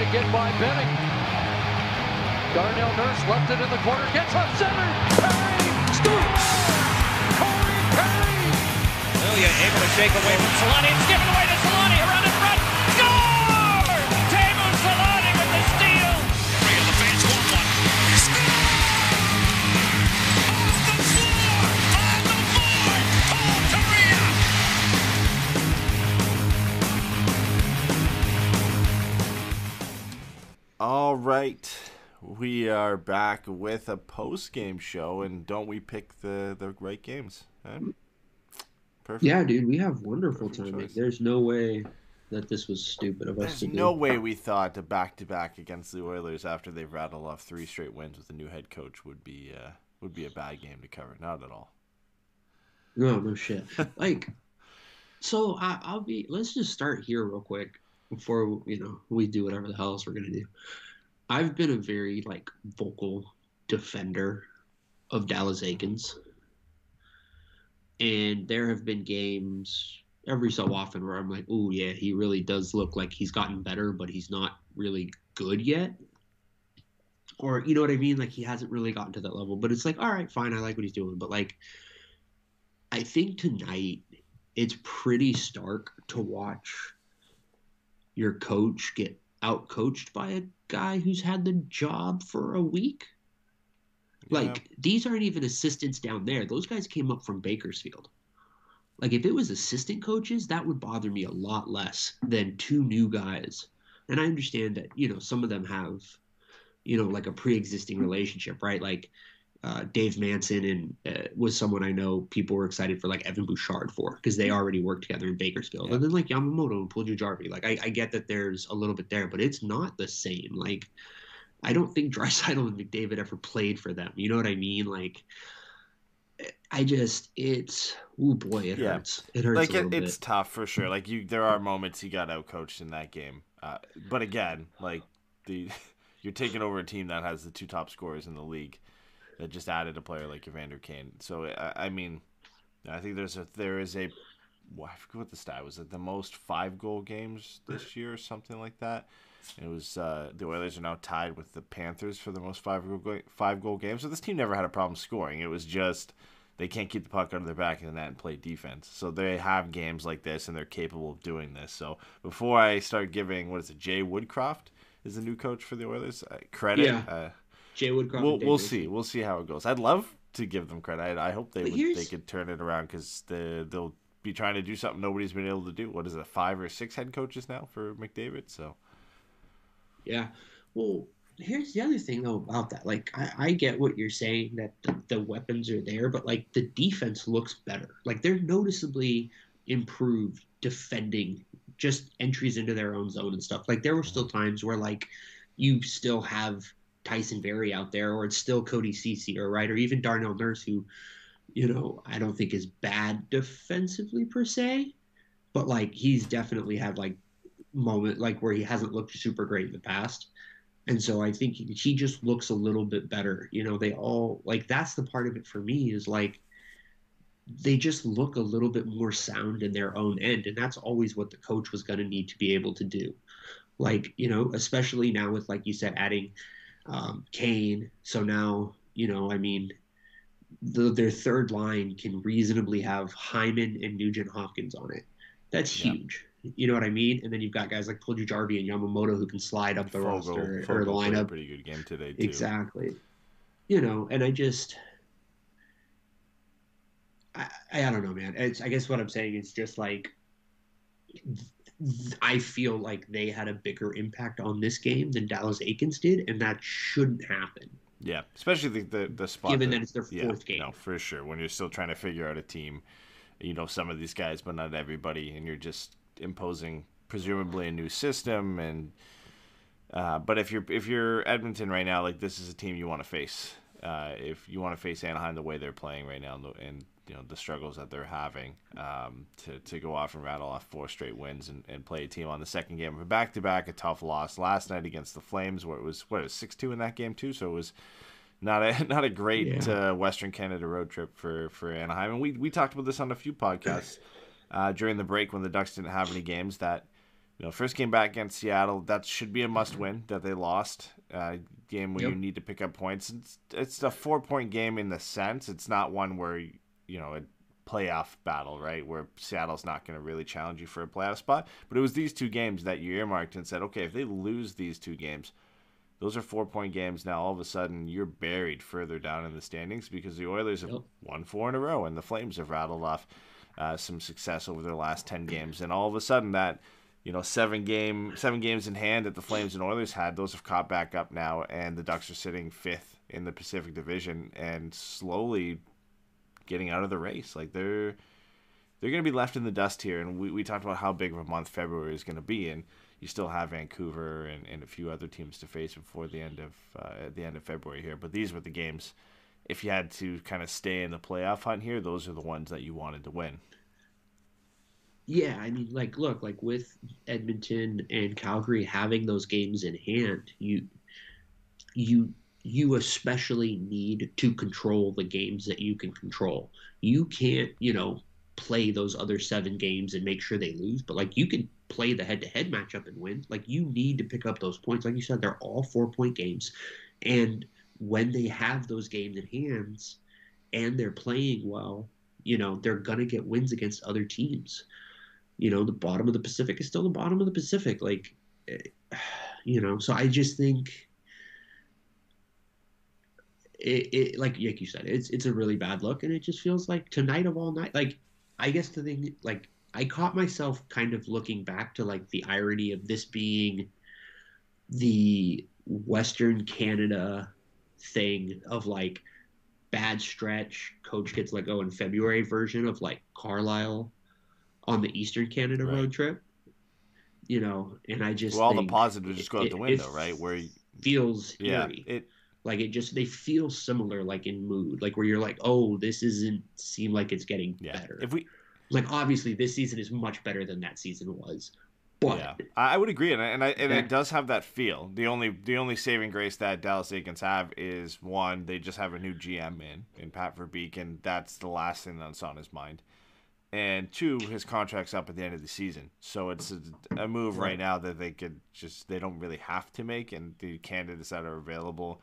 to get by Benning. Darnell Nurse left it in the corner, gets up center. Perry scores! Corey Perry! Lilia able to shake away from Solani. It's given away to Solani. All right, we are back with a post game show, and don't we pick the the right games? eh? Perfect. Yeah, dude, we have wonderful Perfect timing. choice. There's no way that this was stupid of us There's to do. no way we thought a back to back against the Oilers after they've rattled off three straight wins with a new head coach would be uh, would be a bad game to cover. Not at all. No, no shit. like, so I, I'll be. Let's just start here real quick before you know we do whatever the hell else we're gonna do. I've been a very like vocal defender of Dallas Eakins, and there have been games every so often where I'm like, oh yeah, he really does look like he's gotten better, but he's not really good yet. Or you know what I mean? Like he hasn't really gotten to that level. But it's like, all right, fine, I like what he's doing. But like I think tonight it's pretty stark to watch your coach get out coached by a guy who's had the job for a week. Like these aren't even assistants down there. Those guys came up from Bakersfield. Like if it was assistant coaches, that would bother me a lot less than two new guys. And I understand that, you know, some of them have, you know, like a pre-existing relationship, right? Like uh, Dave Manson and uh, was someone I know people were excited for like Evan Bouchard for because they already worked together in Bakersfield. Yeah. And then like Yamamoto and Puljujarvi. Like I, I get that there's a little bit there, but it's not the same. Like I don't think Draisaitl and McDavid ever played for them. You know what I mean? Like I just it's oh boy, it Yeah. hurts. It hurts like it, it's bit. tough for sure. Like you, there are moments he got outcoached in that game. Uh, but again, like the you're taking over a team that has the two top scorers in the league that just added a player like Evander Kane. So I, I mean, I think there's a there is a well, I forget what the stat was. It the most five goal games this year or something like that. It was uh, the Oilers are now tied with the Panthers for the most five goal five goal games. So this team never had a problem scoring. It was just they can't keep the puck out of their back of the net and play defense. So they have games like this and they're capable of doing this. So before I start giving what is it, Jay Woodcroft is the new coach for the Oilers uh, credit. Yeah. Uh, Jay Woodcroft. we'll we'll see. We'll see how it goes. I'd love to give them credit. I, I hope they would, they could turn it around because the, they'll be trying to do something nobody's been able to do. What is it, five or six head coaches now for McDavid? So Yeah. Well, here's the other thing though about that. Like, I, I get what you're saying that the, the weapons are there, but like the defense looks better. Like they're noticeably improved defending just entries into their own zone and stuff. Like there were still times where like you still have Tyson Barrie out there, or it's still Cody Ceci, or right, or even Darnell Nurse, who, you know, I don't think is bad defensively per se, but like he's definitely had like moment like where he hasn't looked super great in the past. And so I think he he just looks a little bit better. You know, they all like that's the part of it for me is like they just look a little bit more sound in their own end. And that's always what the coach was going to need to be able to do. Like, you know, especially now with, like you said, adding um, Kane. So now, you know, I mean, the, their third line can reasonably have Hyman and Nugent Hopkins on it. That's Yeah. huge. You know what I mean? And then you've got guys like Puljujarvi and Yamamoto who can slide up the Fogle- roster or the lineup. pretty good game today too. Exactly. You know, and I just, I, I don't know, man. It's, I guess what I'm saying is just like, I feel like they had a bigger impact on this game than Dallas Eakins did, and that shouldn't happen. Yeah, especially the the, the spot. Given that it's their yeah, fourth game. No, for sure. When you're still trying to figure out a team, you know some of these guys, but not everybody, and you're just imposing presumably a new system. And uh, but if you're if you're Edmonton right now, like this is a team you want to face. Uh, if you want to face Anaheim the way they're playing right now, and you know the struggles that they're having, um, to to go off and rattle off four straight wins and, and play a team on the second game of a back to back, a tough loss last night against the Flames, where it was what six two in that game too. So it was not a not a great Yeah. uh, Western Canada road trip for for Anaheim. And we we talked about this on a few podcasts uh, during the break when the Ducks didn't have any games that you know, first game back against Seattle, that should be a must win that they lost. Uh, game where Yep. you need to pick up points. It's, it's a four point game in the sense. It's not one where, you know, a playoff battle, right? Where Seattle's not going to really challenge you for a playoff spot. But it was these two games that you earmarked and said, okay, if they lose these two games, those are four point games. Now, all of a sudden, you're buried further down in the standings because the Oilers have Yep. won four in a row and the Flames have rattled off uh, some success over their last 10 games. And all of a sudden, that you know, seven game seven games in hand that the Flames and Oilers had, those have caught back up now, and the Ducks are sitting fifth in the Pacific Division and slowly getting out of the race. Like they're they're going to be left in the dust here, and we, we talked about how big of a month February is going to be, and you still have Vancouver and, and a few other teams to face before the end of uh, at the end of February here. But these were the games. If you had to kind of stay in the playoff hunt here, those are the ones that you wanted to win. Yeah, I mean, like, look, like with Edmonton and Calgary having those games in hand, you, you, you especially need to control the games that you can control. You can't, you know, play those other seven games and make sure they lose, but like you can play the head-to-head matchup and win. Like you need to pick up those points. Like you said, they're all four-point games, and when they have those games in hands, and they're playing well, you know, they're gonna get wins against other teams you know the bottom of the pacific is still the bottom of the pacific like eh, you know so i just think it, it like like you said it's it's a really bad look and it just feels like tonight of all night like i guess the thing like i caught myself kind of looking back to like the irony of this being the western canada thing of like bad stretch coach gets let go in february version of like Carlyle on the Eastern Canada Right. road trip. You know, and I just Well, all the positives just go out the window, right? Where you- feels yeah, eerie. it like it just they feel similar, like in mood, like where you're like, oh, this isn't seem like it's getting yeah. better. If we like obviously this season is much better than that season was, but yeah, I would agree, and I, and, I, and Yeah. it does have that feel. The only the only saving grace that Dallas Eakins have is one, they just have a new GM in in Pat Verbeek, and that's the last thing that's on his mind. And two, his contract's up at the end of the season, so it's a, a move. Right. now that they could just they don't really have to make, and the candidates that are available.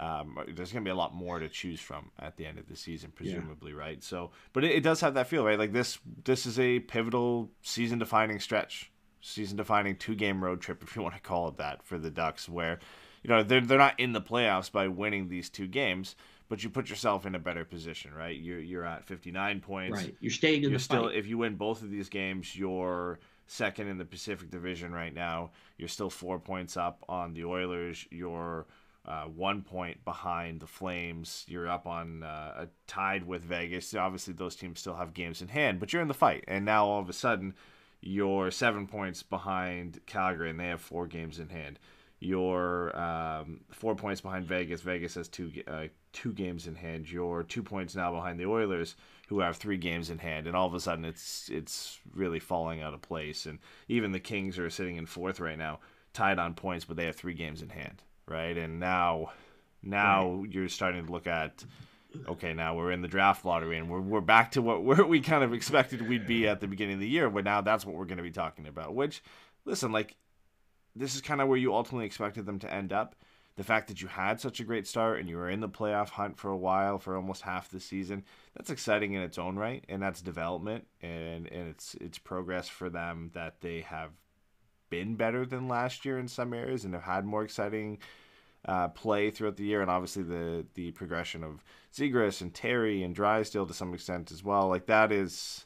Um, there's going to be a lot more to choose from at the end of the season, presumably, right? So, but it, it does have that feel, right? Like this, this is a pivotal season-defining stretch, season-defining two-game road trip, if you want to call it that, for the Ducks, where you know they're they're not in the playoffs by winning these two games, but you put yourself in a better position, right? You're you're at 59 points. right, you're staying in You're the still, fight. if you win both of these games, you're second in the Pacific Division right now. You're still four points up on the Oilers. You're uh, one point behind the Flames. You're up on uh, tied with Vegas. Obviously, those teams still have games in hand, but you're in the fight. And now all of a sudden, you're seven points behind Calgary, and they have four games in hand. You're um, four points behind Vegas. Vegas has two uh, two games in hand. You're two points now behind the Oilers, who have three games in hand. And all of a sudden, it's it's really falling out of place. And even the Kings are sitting in fourth right now, tied on points, but they have three games in hand, right? And now, now you're starting to look at. Okay, now we're in the draft lottery, and we're, we're back to what where we kind of expected we'd be at the beginning of the year. But now that's what we're going to be talking about. Which, listen, like this is kind of where you ultimately expected them to end up. The fact that you had such a great start and you were in the playoff hunt for a while, for almost half the season, that's exciting in its own right, and that's development and and it's it's progress for them that they have been better than last year in some areas and have had more exciting uh, play throughout the year, and obviously the the progression of Zegras and Terry and Drysdale to some extent as well. Like that is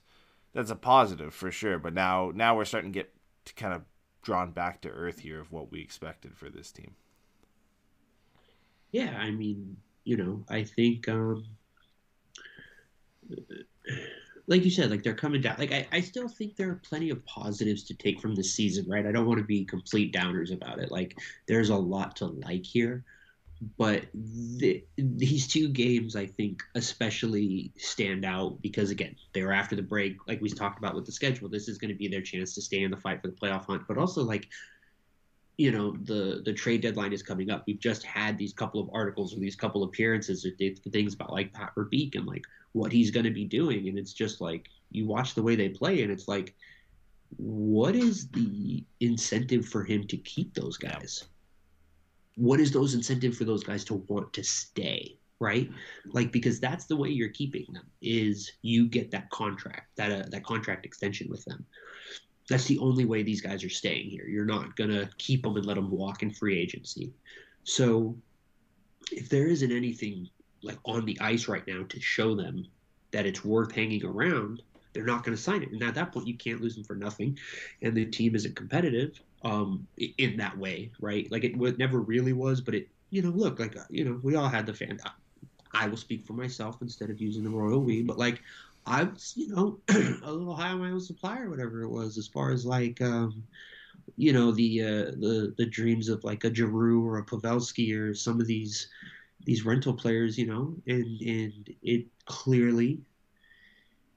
that's a positive for sure. But now now we're starting to get to kind of drawn back to earth here of what we expected for this team. Yeah, I mean, you know, I think, um, like you said, like they're coming down. Like I, I still think there are plenty of positives to take from this season, right? I don't want to be complete downers about it. Like there's a lot to like here, but the, these two games, I think, especially stand out because again, they were after the break, like we talked about with the schedule. This is going to be their chance to stay in the fight for the playoff hunt, but also like you know the the trade deadline is coming up. We've just had these couple of articles or these couple appearances or th- things about like Pat Verbeek and like what he's going to be doing, and it's just like you watch the way they play, and it's like what is the incentive for him to keep those guys? What is those incentive for those guys to want to stay? Right, like because that's the way you're keeping them is you get that contract, that uh, that contract extension with them. That's the only way these guys are staying here. You're not gonna keep them and let them walk in free agency. So, if there isn't anything like on the ice right now to show them that it's worth hanging around, they're not going to sign it. And at that point, you can't lose them for nothing, and the team isn't competitive um, in that way, right? Like it never really was, but it, you know, look, like you know, we all had the fan. I will speak for myself instead of using the royal we, but like I was, you know, a little high on my own supply or whatever it was, as far as like, um, you know, the uh, the the dreams of like a Giroux or a Pavelski or some of these these rental players, you know, and and it clearly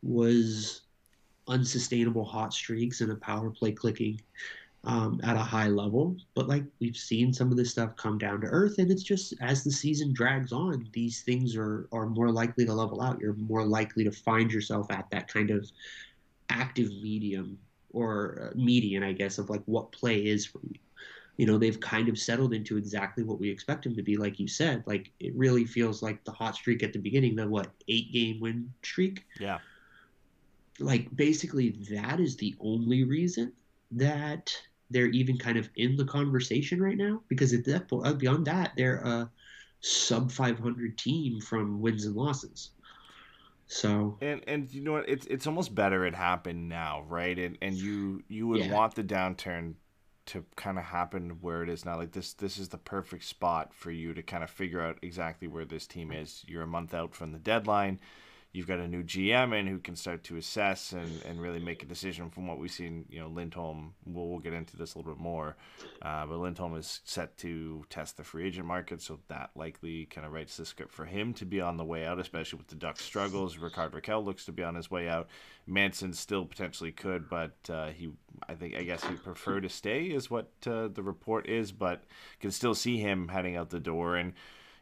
was unsustainable hot streaks and a power play clicking um, at a high level. But like we've seen some of this stuff come down to earth, and it's just as the season drags on, these things are are more likely to level out. You're more likely to find yourself at that kind of active medium or uh, median, I guess, of like what play is for you. You know, they've kind of settled into exactly what we expect them to be, like you said. Like it really feels like the hot streak at the beginning, the what eight game win streak. Yeah. Like basically, that is the only reason that they're even kind of in the conversation right now because at that point, uh, beyond that, they're a sub 500 team from wins and losses. So and and you know what? It's it's almost better it happened now, right? And and you you would Yeah. want the downturn to kind of happen where it is now. Like this this is the perfect spot for you to kind of figure out exactly where this team is. You're a month out from the deadline. You've got a new GM in who can start to assess and, and really make a decision from what we've seen. You know, Lindholm, we'll, we'll get into this a little bit more, uh, but Lindholm is set to test the free agent market, so that likely kind of writes the script for him to be on the way out, especially with the Ducks' struggles. Rickard Rakell looks to be on his way out. Manson still potentially could, but uh, he, I think, I guess he'd prefer to stay, is what uh, the report is, but can still see him heading out the door. And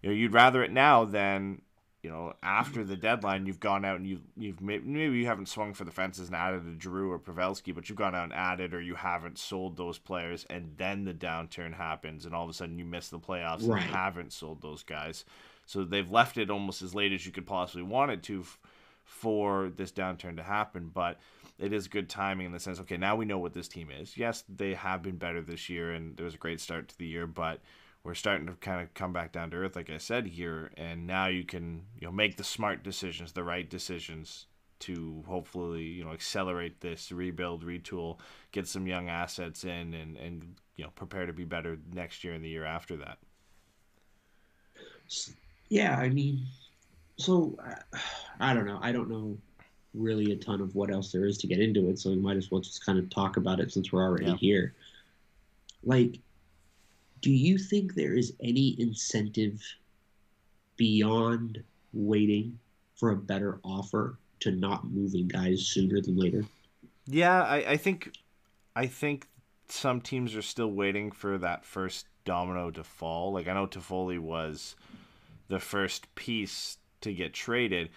you know, you'd rather it now than you know, after the deadline, you've gone out and you've you've maybe, you haven't swung for the fences and added a Giroux or Pavelski, but you've gone out and added or you haven't sold those players, and then the downturn happens, and all of a sudden you miss the playoffs Right. and haven't sold those guys. So they've left it almost as late as you could possibly want it to f- for this downturn to happen, but it is good timing in the sense. Okay, now we know what this team is. Yes, they have been better this year, and there was a great start to the year, but we're starting to kind of come back down to earth, like I said here, and now you can you know make the smart decisions, the right decisions to hopefully you know accelerate this rebuild, retool, get some young assets in, and and you know prepare to be better next year and the year after that. yeah, I mean, so uh, I don't know. I don't know really a ton of what else there is to get into it, so we might as well just kind of talk about it since we're already Yeah. here. Like, do you think there is any incentive beyond waiting for a better offer to not moving guys sooner than later? Yeah, I, I think I think some teams are still waiting for that first domino to fall. Like I know Toffoli was the first piece to get traded,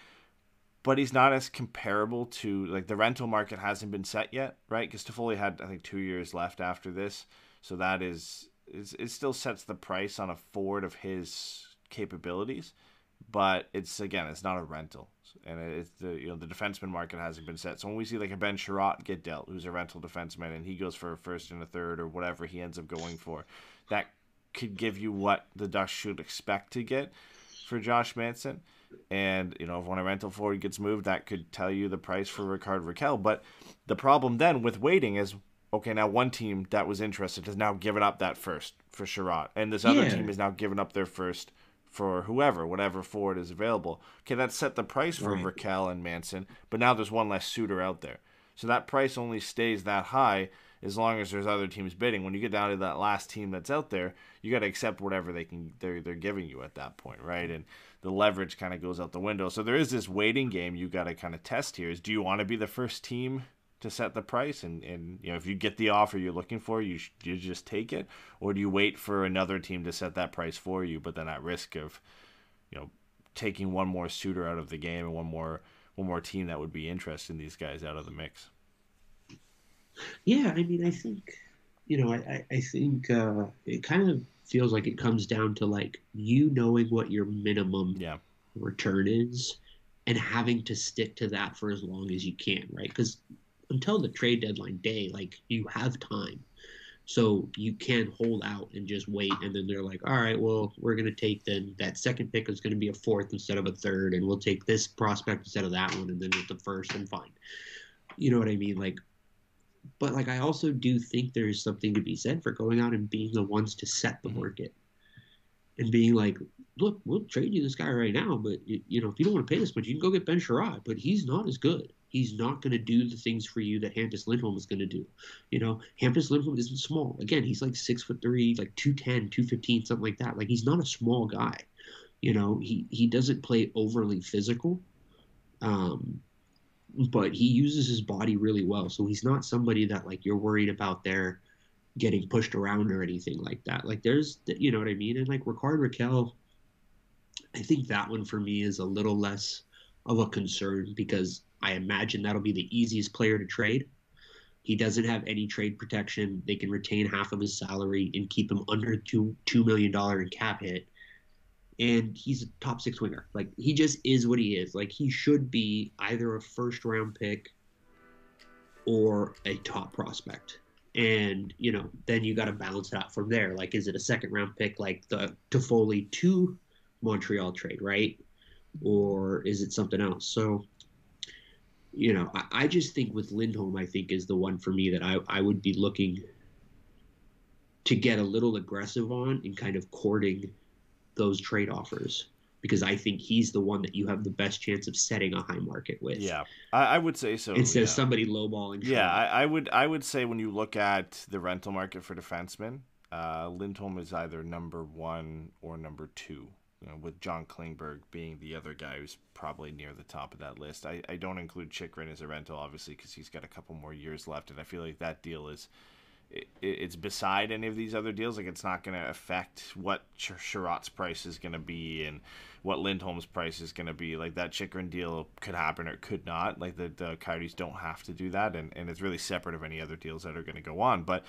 but he's not as comparable to like the rental market hasn't been set yet, right? Because Toffoli had I think two years left after this, so that is, is it still sets the price on a Ford of his capabilities, but it's again it's not a rental, and it's the you know the defenseman market hasn't been set. So when we see like a Ben Chiarot get dealt, who's a rental defenseman, and he goes for a first and a third or whatever he ends up going for, that could give you what the Ducks should expect to get for Josh Manson. And you know, if when a rental forward gets moved, that could tell you the price for Rickard Rakell. But the problem then with waiting is okay. Now one team that was interested has now given up that first for Chiarot, and this other Yeah. team has now given up their first for whoever, whatever forward is available. Okay, that set the price for Right. Rakell and Manson, but now there's one less suitor out there. So that price only stays that high as long as there's other teams bidding. When you get down to that last team that's out there, you got to accept whatever they can they're they're giving you at that point, right? And the leverage kind of goes out the window. So there is this waiting game you got to kind of test here. Is do you want to be the first team to set the price and and you know if you get the offer you're looking for, you sh- you just take it, or do you wait for another team to set that price for you, but then at risk of you know taking one more suitor out of the game and one more one more team that would be interested in these guys out of the mix. Yeah, I mean, I think, you know, I, I, I think uh, it kind of feels like it comes down to like you knowing what your minimum Yeah. return is and having to stick to that for as long as you can, right? Because until the trade deadline day, like you have time. So you can hold out and just wait, and then they're like, "All right, well, we're gonna take then that second pick is gonna be a fourth instead of a third, and we'll take this prospect instead of that one, and then with the first, and fine." You know what I mean? Like, but like I also do think there's something to be said for going out and being the ones to set the Mhm. market and being like, look, we'll trade you this guy right now, but you, you know if you don't want to pay this much, you can go get Ben Chiarot, but he's not as good. He's not going to do the things for you that Hampus Lindholm is going to do. You know, Hampus Lindholm isn't small. Again, he's like six foot three, like 210, 215, something like that. Like he's not a small guy. You know, he he doesn't play overly physical. Um, but he uses his body really well. So he's not somebody that like you're worried about there getting pushed around or anything like that. Like there's, you know what I mean? And like Rickard Rakell, I think that one for me is a little less of a concern because I imagine that'll be the easiest player to trade. He doesn't have any trade protection. They can retain half of his salary and keep him under two two million dollar in cap hit. And he's a top six winger. Like he just is what he is. Like he should be either a first round pick or a top prospect. And you know, then you got to balance it out from there. Like, is it a second round pick like the Toffoli to Montreal trade, right? Or is it something else? So, you know, I, I just think with Lindholm, I think is the one for me that I, I would be looking to get a little aggressive on and kind of courting those trade offers because I think he's the one that you have the best chance of setting a high market with. Yeah, I, I would say so. Instead yeah. of somebody lowballing. Yeah, I, I would I would say when you look at the rental market for defensemen, uh, Lindholm is either number one or number two. With John Klingberg being the other guy who's probably near the top of that list. I, I don't include Chychrun as a rental, obviously, because he's got a couple more years left, and I feel like that deal is it, it's beside any of these other deals. Like it's not going to affect what Sh- Chiarot's price is going to be and what Lindholm's price is going to be. Like that Chychrun deal could happen or it could not. Like the, the Coyotes don't have to do that, and, and it's really separate of any other deals that are going to go on. But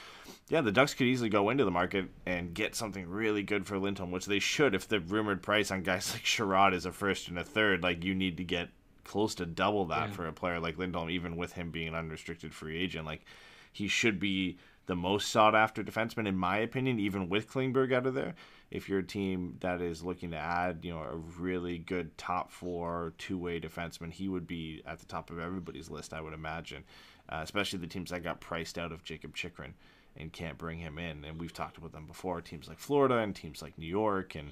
yeah, the Ducks could easily go into the market and get something really good for Lindholm, which they should if the rumored price on guys like Chiarot is a first and a third. Like you need to get close to double that Yeah. for a player like Lindholm, even with him being an unrestricted free agent. Like he should be the most sought after defenseman, in my opinion, even with Klingberg out of there. If you're a team that is looking to add, you know, a really good top four two way defenseman, he would be at the top of everybody's list, I would imagine. Uh, especially the teams that got priced out of Jakob Chychrun and can't bring him in. And we've talked about them before. Teams like Florida and teams like New York and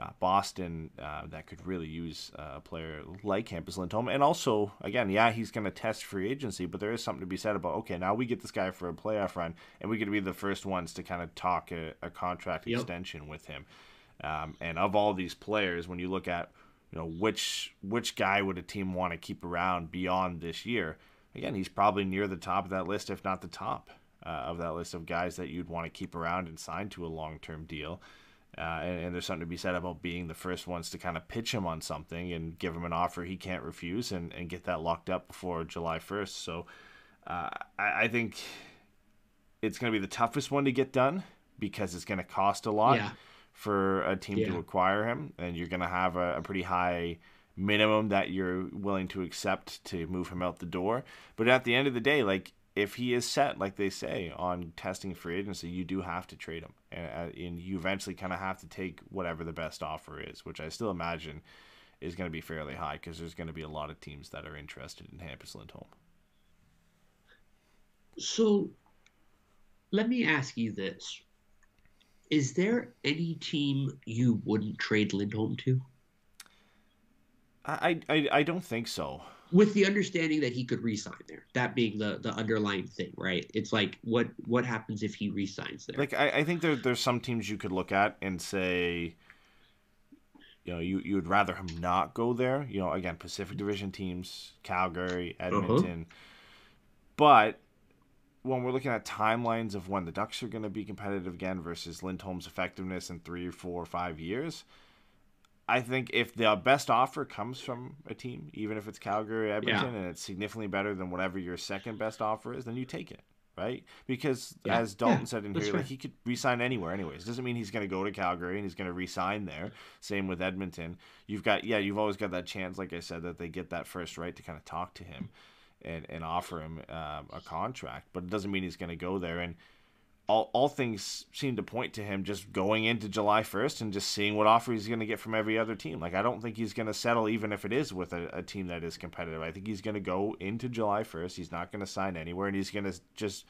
uh, Boston uh, that could really use uh, a player like Hampus Lindholm. And also, again, yeah, he's going to test free agency, but there is something to be said about okay, now we get this guy for a playoff run, and we get to be the first ones to kind of talk a, a contract Yep. extension with him. Um, and of all these players, when you look at you know which which guy would a team want to keep around beyond this year? Again, he's probably near the top of that list, if not the top uh, of that list of guys that you'd want to keep around and sign to a long term deal. Uh, and, and there's something to be said about being the first ones to kind of pitch him on something and give him an offer he can't refuse and, and get that locked up before July 1st. So uh, I, I think it's going to be the toughest one to get done because it's going to cost a lot Yeah. for a team to acquire him. And you're going to have a, a pretty high minimum that you're willing to accept to move him out the door. But at the end of the day, like if he is set, like they say, on testing free agency, you do have to trade him, and, uh, and you eventually kind of have to take whatever the best offer is, which I still imagine is going to be fairly high because there's going to be a lot of teams that are interested in Hampus Lindholm. So let me ask you this. Is there any team you wouldn't trade Lindholm to? I, I, I don't think so. With the understanding that he could resign there. That being the, the underlying thing, right? It's like what what happens if he resigns there? Like I, I think there there's some teams you could look at and say, you know, you you would rather him not go there. You know, again, Pacific Division teams, Calgary, uh-huh. Edmonton. But when we're looking at timelines of when the Ducks are going to be competitive again versus Lindholm's effectiveness in three, four, five years, I think if the best offer comes from a team, even if it's Calgary, or Edmonton, and it's significantly better than whatever your second best offer is, then you take it. right? Because Yeah. as Dalton Yeah, said in here, like he could resign anywhere, anyways. Doesn't mean he's going to go to Calgary and he's going to resign there. Same with Edmonton. You've got yeah, you've always got that chance, like I said, that they get that first right to kind of talk to him and and offer him um, a contract, but it doesn't mean he's going to go there and. All, all things seem to point to him just going into July 1st and just seeing what offer he's going to get from every other team. Like, I don't think he's going to settle, even if it is with a, a team that is competitive. I think he's going to go into July 1st. He's not going to sign anywhere, and he's going to just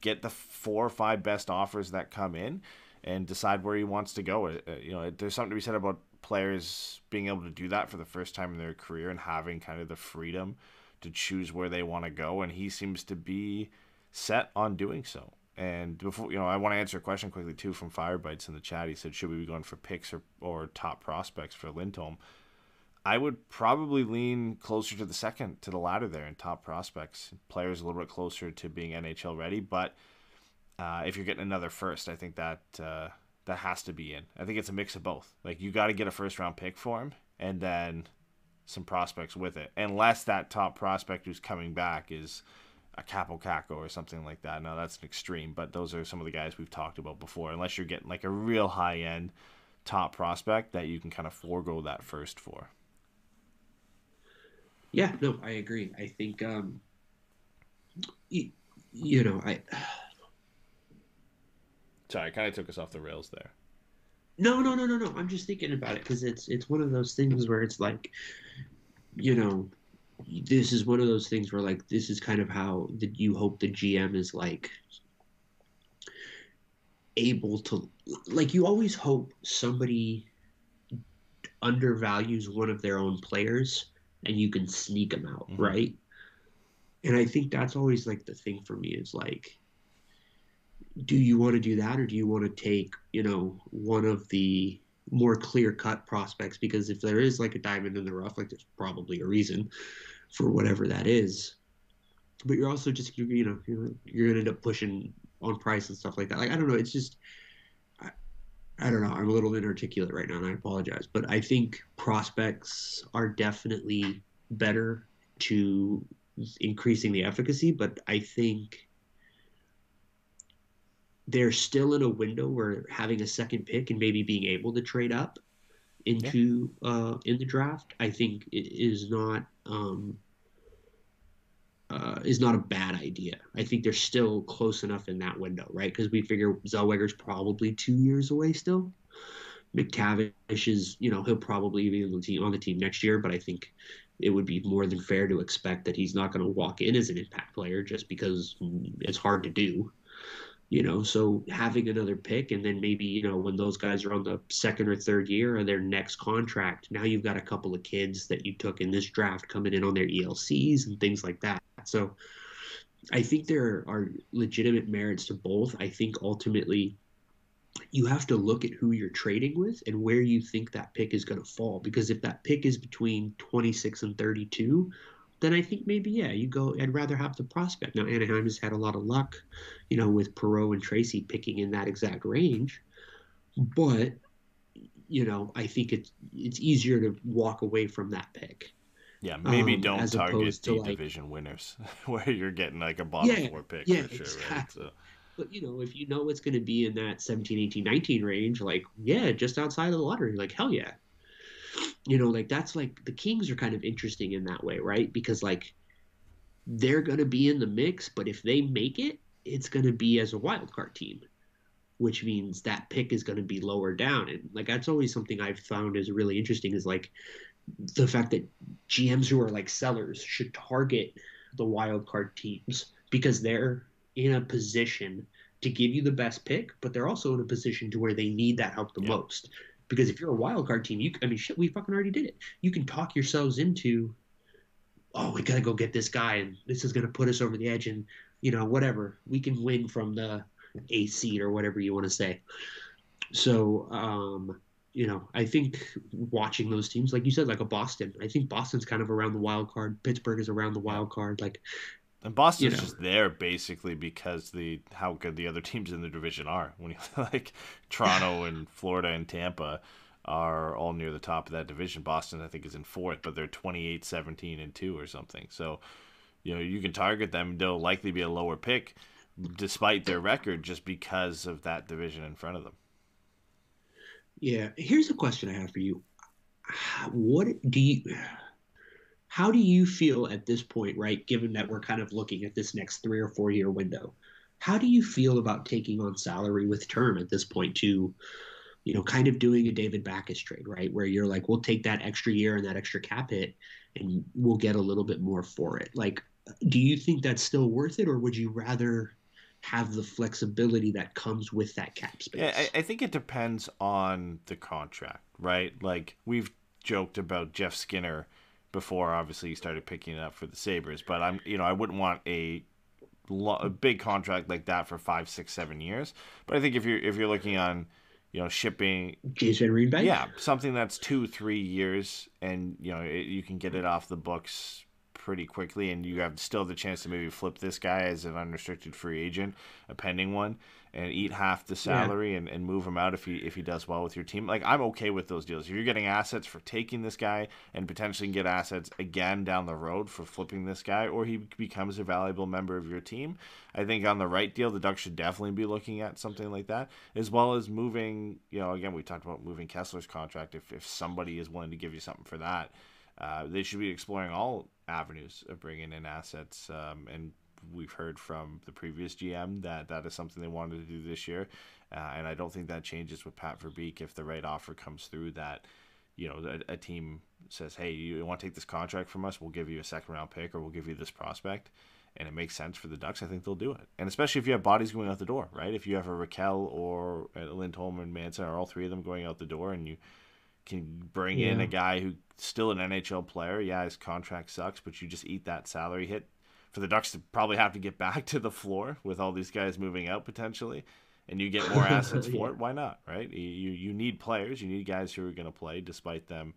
get the four or five best offers that come in and decide where he wants to go. Uh, You know, there's something to be said about players being able to do that for the first time in their career and having kind of the freedom to choose where they want to go. And he seems to be set on doing so. And before you know, I want to answer a question quickly too from Firebites in the chat. He said, "Should we be going for picks or, or top prospects for Lindholm?" I would probably lean closer to the second, to the latter there in top prospects. Players a little bit closer to being NHL ready, but uh, if you're getting another first, I think that uh, that has to be in. I think it's a mix of both. Like you got to get a first round pick for him, and then some prospects with it. Unless that top prospect who's coming back is a Kaapo Kakko or something like that. Now that's an extreme, but those are some of the guys we've talked about before. Unless you're getting like a real high end top prospect that you can kind of forego that first for. Yeah, no, I agree. I think, um, you, you know, I Sorry, I kind of took us off the rails there. no, no, no, no, no. I'm just thinking about it because it's it's one of those things where it's like, you know, this is one of those things where like this is kind of how the, you hope the GM is like able to like you always hope somebody undervalues one of their own players and you can sneak them out, Mhm. right? And I think that's always like the thing for me is like do you want to do that or do you want to take, you know, one of the more clear cut prospects because if there is like a diamond in the rough, like there's probably a reason for whatever that is. But you're also just you, you know you're, you're gonna end up pushing on price and stuff like that. Like I don't know, it's just I, I don't know. I'm a little inarticulate right now, and I apologize. But I think prospects are definitely better to increasing the efficacy. But I think they're still in a window where having a second pick and maybe being able to trade up into uh, in the draft, I think it is not um, uh, is not a bad idea. I think they're still close enough in that window, right? Because we figure Zellweger's probably two years away still. McTavish is, you know, he'll probably be on the team on the team next year, but I think it would be more than fair to expect that he's not going to walk in as an impact player just because it's hard to do you know so having another pick and then maybe you know when those guys are on the second or third year of their next contract now you've got a couple of kids that you took in this draft coming in on their elcs and things like that. So i think there are legitimate merits to both. I think ultimately you have to look at who you're trading with and where you think that pick is going to fall because if that pick is between 26 and 32 then I think maybe yeah, you go. I'd rather have the prospect. Now Anaheim has had a lot of luck, you know, with Perreault and Tracey picking in that exact range, but you know, I think it's it's easier to walk away from that pick. Yeah, maybe Um, don't target the like- division winners where you're getting like a bottom Yeah, four pick yeah, for sure, right? exactly. So But you know, if you know it's going to be in that 17, 18, 19 range, like yeah, just outside of the lottery, like hell yeah. You know, like that's like the Kings are kind of interesting in that way, right? Because like they're going to be in the mix, but if they make it, it's going to be as a wild card team, which means that pick is going to be lower down. And like that's always something I've found is really interesting is like the fact that GMs who are like sellers should target the wild card teams because they're in a position to give you the best pick, but they're also in a position to where they need that help the Yeah. most. Because if you're a wild card team, you I mean shit, we fucking already did it. You can talk yourselves into, oh, we gotta go get this guy, and this is gonna put us over the edge, and you know whatever we can win from the A seed or whatever you want to say. So, um, you know, I think watching those teams, like you said, like a Boston, I think Boston's kind of around the wild card. Pittsburgh is around the wild card. Like, And Boston's You know. just there basically because the how good the other teams in the division are. When you like Toronto and Florida and Tampa are all near the top of that division. Boston I think is in fourth, but they're 28, 17 and 2 or something. So, you know, you can target them, they'll likely be a lower pick, despite their record, just because of that division in front of them. Yeah. Here's a question I have for you. What do you how do you feel at this point, right? Given that we're kind of looking at this next three or four year window, how do you feel about taking on salary with term at this point to, you know, kind of doing a David Backes trade, right? Where you're like, we'll take that extra year and that extra cap hit and we'll get a little bit more for it. Like, do you think that's still worth it or would you rather have the flexibility that comes with that cap space? Yeah, I, I think it depends on the contract, right? Like we've joked about Jeff Skinner before. Obviously, he started picking it up for the Sabres, but I'm, you know, I wouldn't want a, lo- a big contract like that for five, six, seven years. But I think if you're if you're looking on, you know, shipping, Van Riemsdyk? yeah, something that's two, three years, and you know, it, you can get it off the books pretty quickly, and you have still the chance to maybe flip this guy as an unrestricted free agent, a pending one, and eat half the salary and, and move him out if he if he does well with your team. Like I'm okay with those deals. If you're getting assets for taking this guy and potentially get assets again down the road for flipping this guy, or he becomes a valuable member of your team, I think on the right deal, the Ducks should definitely be looking at something like that, as well as moving. You know, again, we talked about moving Kesler's contract. If if somebody is willing to give you something for that. Uh, they should be exploring all avenues of bringing in assets. Um, and we've heard from the previous GM that that is something they wanted to do this year. Uh, and I don't think that changes with Pat Verbeek if the right offer comes through that, you know, a, a team says, hey, you want to take this contract from us? We'll give you a second round pick or we'll give you this prospect. And it makes sense for the Ducks. I think they'll do it. And especially if you have bodies going out the door, right? If you have a Rakell or a Lindholm and Manson or all three of them going out the door and you can bring in a guy who's still an NHL player. Yeah, his contract sucks, but you just eat that salary hit for the Ducks to probably have to get back to the floor with all these guys moving out potentially, and you get more assets for it. Why not? Right? You you need players. You need guys who are going to play, despite them.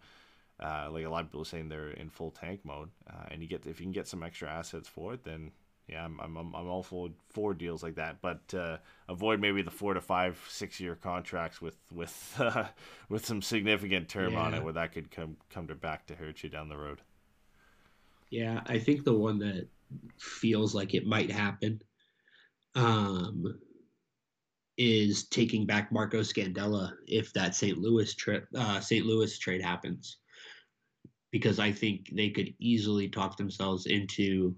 Uh, like a lot of people are saying they're in full tank mode, uh, and you get if you can get some extra assets for it, then yeah, I'm I'm I'm all for for deals like that. But uh, avoid maybe the four to five, six year contracts with with uh, with some significant term on it, where that could come come to back to hurt you down the road. Yeah, I think the one that feels like it might happen um, is taking back Marco Scandella if that St. Louis trip, uh, St. Louis trade happens, because I think they could easily talk themselves into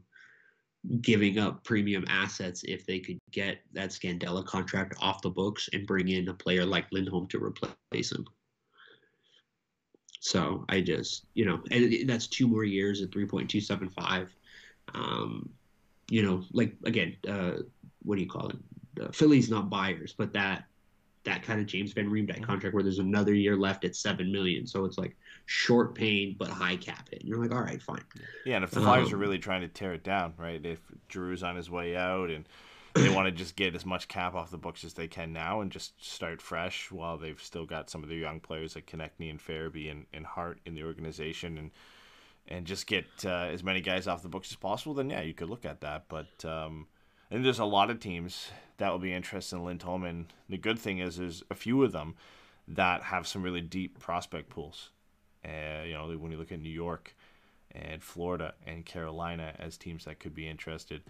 giving up premium assets if they could get that Scandella contract off the books and bring in a player like Lindholm to replace him. So I just, you know, and that's two more years at 3.275. Um, you know, like again, uh, what do you call it? Uh, Philly's not buyers, but that that kind of James Van Riemsdyk contract where there's another year left at seven million, so it's like short pain but high cap it. And you're like, all right, fine. Yeah, and if the Flyers are Um, really trying to tear it down, right? If Giroux's on his way out and they want to just get as much cap off the books as they can now and just start fresh while they've still got some of their young players like Konecny and Farabee and, and Hart in the organization and and just get uh, as many guys off the books as possible, then yeah, you could look at that. But um, think there's a lot of teams that will be interested in Lindholm, and the good thing is, there's a few of them that have some really deep prospect pools. Uh, you know, when you look at New York and Florida and Carolina as teams that could be interested.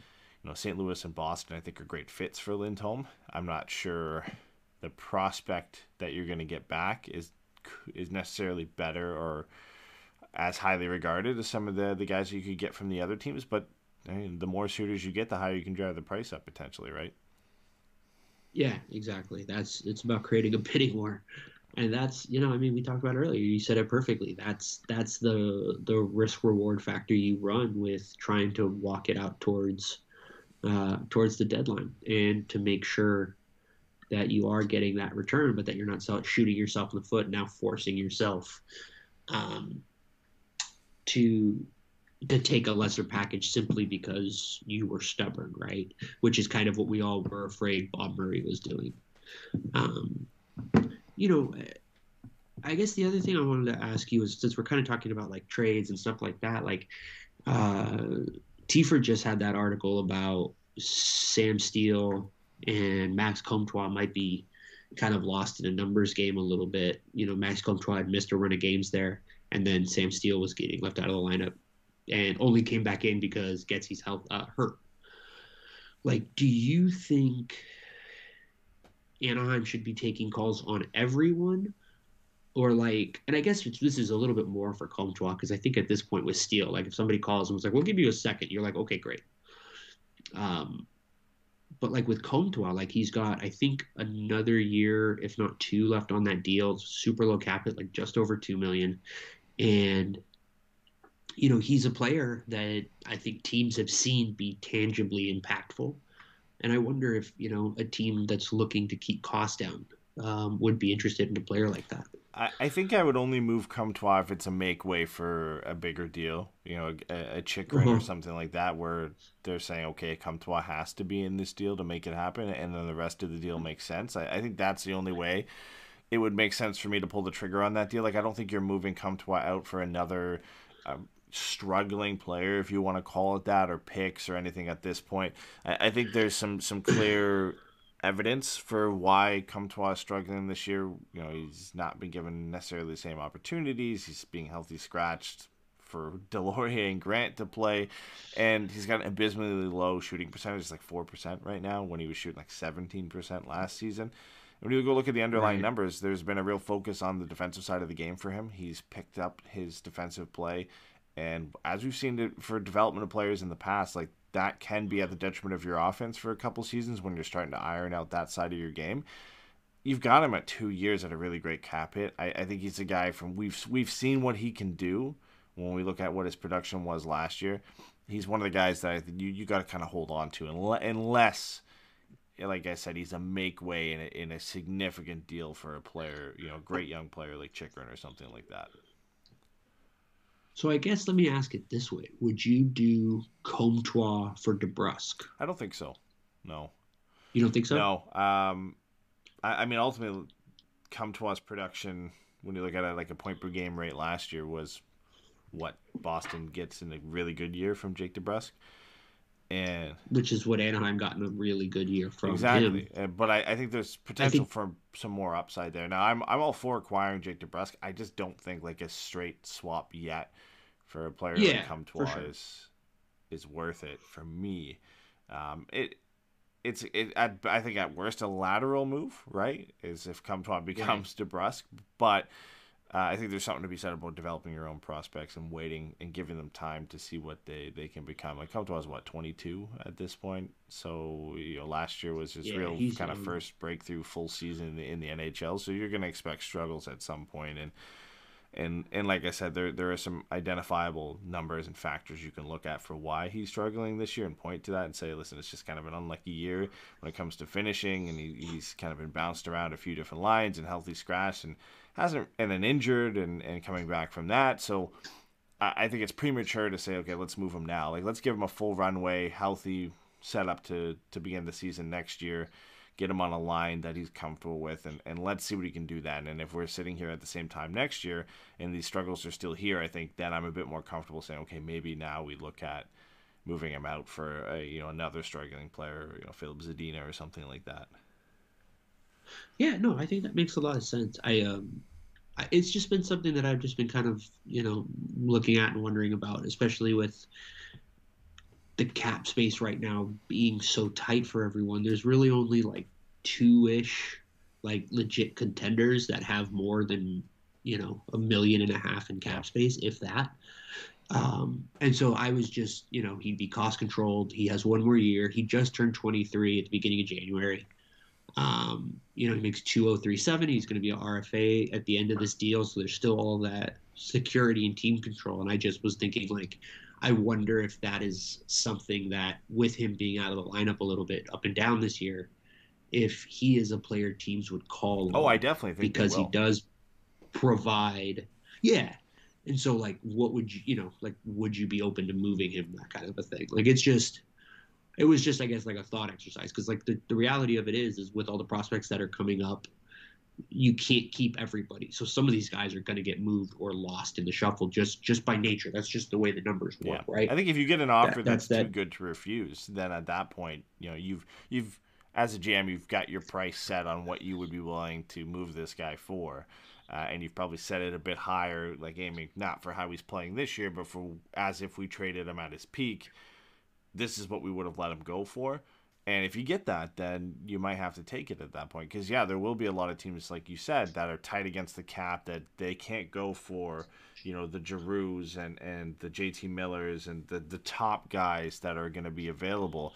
You know, St. Louis and Boston, I think, are great fits for Lindholm. I'm not sure the prospect that you're going to get back is is necessarily better or as highly regarded as some of the the guys you could get from the other teams. But I mean, the more shooters you get, the higher you can drive the price up potentially, right? Yeah, exactly. That's it's about creating a bidding war. And that's you know, I mean we talked about earlier, you said it perfectly. That's that's the the risk reward factor you run with trying to walk it out towards uh, towards the deadline and to make sure that you are getting that return, but that you're not shooting yourself in the foot, now forcing yourself um, to to take a lesser package simply because you were stubborn, right? Which is kind of what we all were afraid Bob Murray was doing. Um, you know, I guess the other thing I wanted to ask you is since we're kind of talking about like trades and stuff like that, like uh, Tiefer just had that article about Sam Steele and Max Comtois might be kind of lost in a numbers game a little bit. You know, Max Comtois had missed a run of games there, and then Sam Steele was getting left out of the lineup and only came back in because Getsy's health uh, hurt. like, do you think Anaheim should be taking calls on everyone? Or like, and I guess this is a little bit more for Comtois because I think at this point with Steele, like if somebody calls and was like, "We'll give you a second, you're like, "Okay, great." Um, but like with Comtois, like he's got I think another year, if not two, left on that deal. Super low cap it, like just over two million, and you know he's a player that I think teams have seen be tangibly impactful, and I wonder if you know a team that's looking to keep costs down um, would be interested in a player like that. I, I think I would only move Comtois if it's a make way for a bigger deal, you know, a, a Chychrun or Mhm. something like that, where they're saying, okay, Comtois has to be in this deal to make it happen, and then the rest of the deal makes sense. I, I think that's the only way it would make sense for me to pull the trigger on that deal. Like, I don't think you're moving Comtois out for another um, struggling player, if you want to call it that, or picks or anything at this point. I, I think there's some some clear evidence for why Comtois is struggling this year. You know, he's not been given necessarily the same opportunities. He's being healthy scratched for Deslauriers and Grant to play, and he's got an abysmally low shooting percentage, like four percent right now, when he was shooting like seventeen percent last season. When you go look at the underlying Right. numbers, there's been a real focus on the defensive side of the game for him. He's picked up his defensive play, and as we've seen it for development of players in the past, like that can be at the detriment of your offense for a couple seasons when you're starting to iron out that side of your game. You've got him at two years at a really great cap hit. I, I think he's a guy from we've we've seen what he can do when we look at what his production was last year. He's one of the guys that I think you, you got to kind of hold on to unle- unless, like I said, he's a make way in a, in a significant deal for a player, you know, great young player like Chychrun or something like that. So I guess let me ask it this way: Would you do Comtois for DeBrusk? I don't think so. No. You don't think so? No. Um, I, I mean, ultimately, Comtois' production, when you look at it like a point per game rate last year, was what Boston gets in a really good year from Jake DeBrusk. And Which is what Anaheim got in a really good year from exactly, him. But I, I think there's potential think- for some more upside there. Now, I'm I'm all for acquiring Jake DeBrusk. I just don't think like a straight swap yet for a player Yeah, like for Comtois sure. is is worth it for me. Um, it it's it at, I think at worst a lateral move, right? Is if Comtois becomes DeBrusk, but uh, I think there's something to be said about developing your own prospects and waiting and giving them time to see what they, they can become. Like Comtois is what 22 at this point, so you know last year was his Yeah, real kind of first breakthrough full season in the, in the NHL. So you're going to expect struggles at some point, and and and like I said, there there are some identifiable numbers and factors you can look at for why he's struggling this year and point to that and say, listen, it's just kind of an unlucky year when it comes to finishing, and he, he's kind of been bounced around a few different lines and healthy scratch and hasn't and then injured and and coming back from that. So I, think it's premature to say, okay, let's move him now. Like let's give him a full runway, healthy setup to to begin the season next year get him on a line that he's comfortable with and, and let's see what he can do then and if we're sitting here at the same time next year and these struggles are still here i think then i'm a bit more comfortable saying okay maybe now we look at moving him out for a, you know another struggling player you know filip zadina or something like that Yeah, no, I think that makes a lot of sense. I um, I, it's just been something that I've just been kind of you know looking at and wondering about, especially with the cap space right now being so tight for everyone. There's really only like two ish like legit contenders that have more than you know a million and a half in cap space, if that. Um, and so I was just, you know, he'd be cost controlled. He has one more year. He just turned 23 at the beginning of January. Um, you know, he makes 2037. He's going to be an RFA at the end of this deal. So there's still all that security and team control. And I just was thinking, like, I wonder if that is something that, with him being out of the lineup a little bit up and down this year, if he is a player teams would call. oh i definitely think because he does provide yeah and so like what would you you know like would you be open to moving him that kind of a thing like it's just it was just i guess like a thought exercise because like the, the reality of it is is with all the prospects that are coming up you can't keep everybody. So some of these guys are going to get moved or lost in the shuffle just just by nature. That's just the way the numbers work right? I think if you get an offer That- that's, that's too good to refuse, then at that point, you know, you've you've as a GM, you've got your price set on what you would be willing to move this guy for, uh, and you've probably set it a bit higher, like aiming not for how he's playing this year, but for as if we traded him at his peak. This is what we would have let him go for. And if you get that, then you might have to take it at that point. Because, yeah, there will be a lot of teams, like you said, that are tight against the cap that they can't go for, you know, the Giroux and, and the JT Millers and the, the top guys that are going to be available.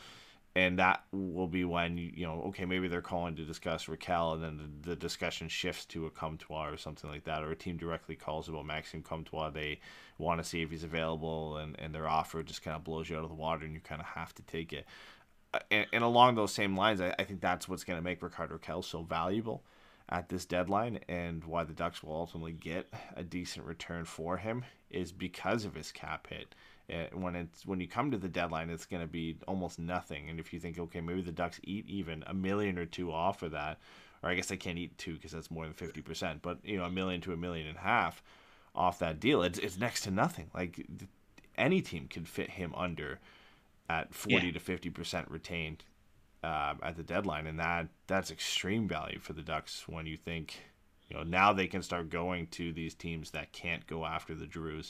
And that will be when, you, know, okay, maybe they're calling to discuss Rakell, and then the, the discussion shifts to a Comtois or something like that, or a team directly calls about Maxime Comtois. They want to see if he's available, and, and their offer just kind of blows you out of the water, and you kind of have to take it and, and along those same lines, I, I think that's what's going to make Rickard Rakell so valuable at this deadline and why the Ducks will ultimately get a decent return for him is because of his cap hit. Uh, when it's when you come to the deadline, it's going to be almost nothing. And if you think, okay, maybe the Ducks eat even a million or two off of that, or I guess they can't eat two because that's more than fifty percent, but you know, a million to a million and a half off that deal, it's it's next to nothing. Like any team could fit him under at 40 yeah. to 50 percent retained uh, at the deadline, and that that's extreme value for the Ducks when you think, you know, now they can start going to these teams that can't go after the Giroux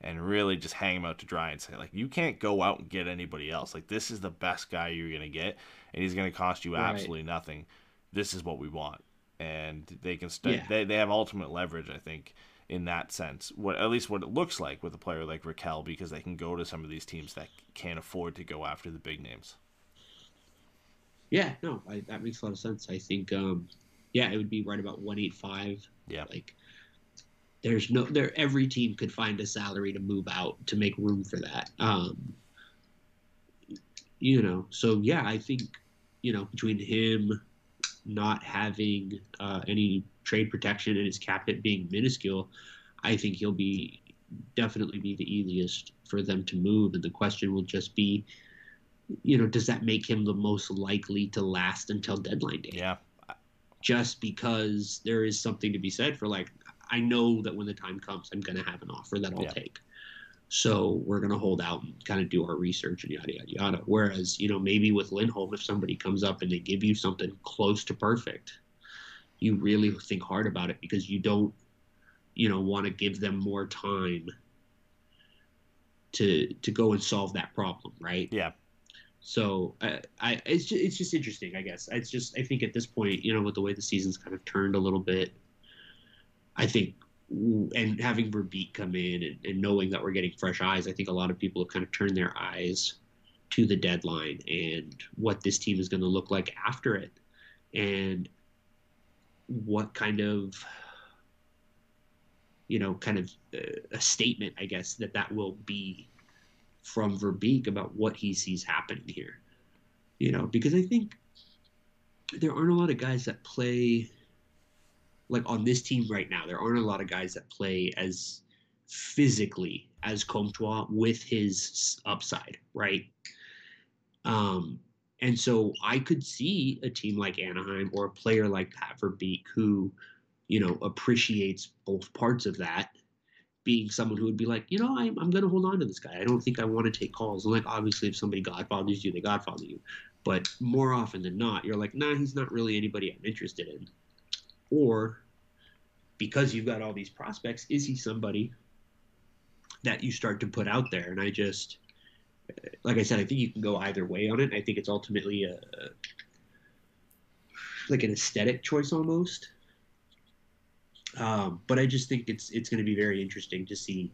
and really just hang them out to dry and say like, you can't go out and get anybody else. Like this is the best guy you're gonna get, and he's gonna cost you right. absolutely nothing. This is what we want, and they can start. Yeah. They they have ultimate leverage, I think in that sense. What at least what it looks like with a player like Rakell, because they can go to some of these teams that can't afford to go after the big names. Yeah, no, I, that makes a lot of sense. I think, um, yeah, it would be right about one eight five. Yeah, like there's no there. Every team could find a salary to move out to make room for that. Um, you know, so yeah, I think you know between him not having uh, any trade protection and his cap hit being minuscule, I think he'll be definitely be the easiest for them to move. And the question will just be, you know, does that make him the most likely to last until deadline day? Yeah. Just because there is something to be said for like, I know that when the time comes, I'm going to have an offer that I'll yeah. take. So we're going to hold out and kind of do our research and yada, yada, yada. Whereas, you know, maybe with Lindholm, if somebody comes up and they give you something close to perfect, you really think hard about it because you don't, you know, want to give them more time to to go and solve that problem, right? Yeah. So I, I it's just, it's just interesting, I guess. It's just I think at this point, you know, with the way the season's kind of turned a little bit, I think and having Verbeek come in and, and knowing that we're getting fresh eyes, I think a lot of people have kind of turned their eyes to the deadline and what this team is going to look like after it. And what kind of you know kind of uh, a statement i guess that that will be from verbeek about what he sees happening here. You know because i think there aren't a lot of guys that play like on this team right now there aren't a lot of guys that play as physically as Comtois with his upside right? Um and so I could see a team like Anaheim or a player like Pat Verbeek who, you know, appreciates both parts of that, being someone who would be like, you know, I'm, I'm going to hold on to this guy. I don't think I want to take calls. And like, obviously, if somebody godfathers you, they godfather you. But more often than not, you're like, nah, he's not really anybody I'm interested in. Or because you've got all these prospects, is he somebody that you start to put out there? And I just like I said, I think you can go either way on it. I think it's ultimately a like an aesthetic choice almost. Um, but I just think it's it's going to be very interesting to see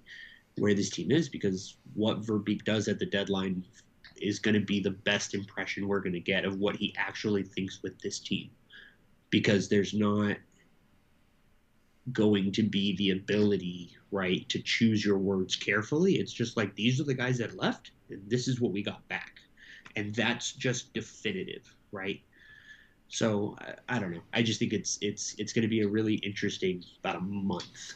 where this team is because what Verbeek does at the deadline is going to be the best impression we're going to get of what he actually thinks with this team because there's not going to be the ability right to choose your words carefully it's just like these are the guys that left this is what we got back. And that's just definitive right? So I, I don't know. I just think it's it's it's going to be a really interesting about a month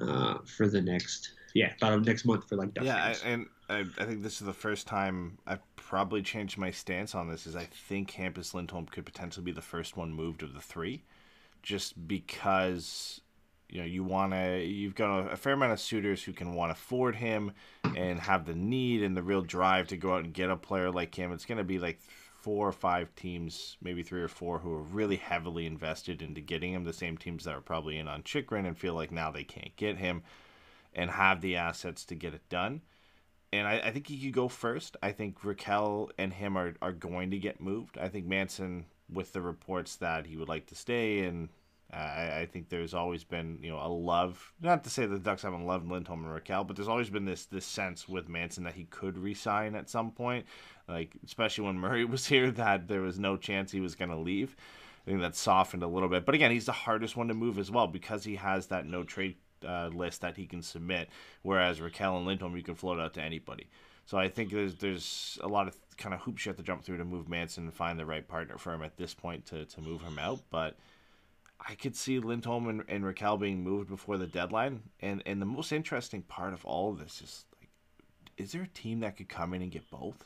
uh, for the next yeah about a next month for like Duck yeah I, and I, I think this is the first time i've probably changed my stance on this is i think Hampus Lindholm could potentially be the first one moved of the three just because you know you want to you've got a, fair amount of suitors who can want to afford him and have the need and the real drive to go out and get a player like him it's going to be like four or five teams maybe three or four who are really heavily invested into getting him the same teams that are probably in on Chychrun and feel like now they can't get him and have the assets to get it done and I, I think he could go first. I think Rakell and him are, are going to get moved. I think Manson, with the reports that he would like to stay, and uh, I, I think there's always been you know a love. Not to say the Ducks haven't loved Lindholm and Rakell, but there's always been this this sense with Manson that he could resign at some point. Like especially when Murray was here, that there was no chance he was going to leave. I think that softened a little bit. But again, he's the hardest one to move as well because he has that no trade uh, list that he can submit. Whereas Rakell and Lindholm, you can float out to anybody. So I think there's there's a lot of kind of hoops you have to jump through to move Manson and find the right partner for him at this point to, to move him out. But I could see Lindholm and, and Rakell being moved before the deadline. And and the most interesting part of all of this is like, is there a team that could come in and get both?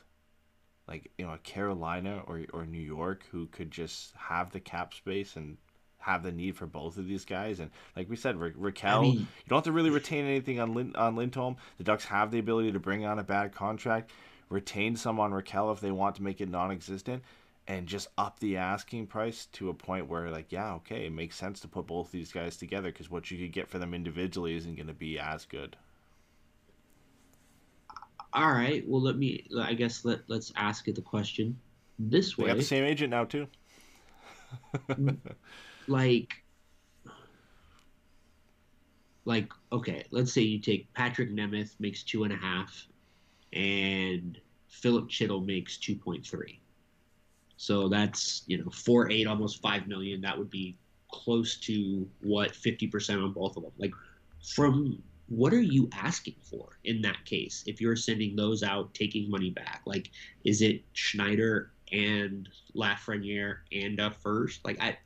Like you know, a Carolina or or New York who could just have the cap space and have the need for both of these guys. And like we said, Ra- Rakell, I mean- you don't have to really retain anything on Lin- on Lindholm. The Ducks have the ability to bring on a bad contract, retain some on Rakell if they want to make it non-existent, and just up the asking price to a point where like, yeah, okay, it makes sense to put both these guys together because what you could get for them individually isn't going to be as good. All right. Well, let me. I guess let let's ask it the question this They way. got the same agent now too. like like okay let's say you take patrik nemeth makes two and a half and filip chytil makes 2.3 so that's you know four eight almost five million. That would be close to what 50% on both of them. Like from what are you asking for in that case if you're sending those out taking money back? Like is it schneider and lafreniere and a first? Like i, I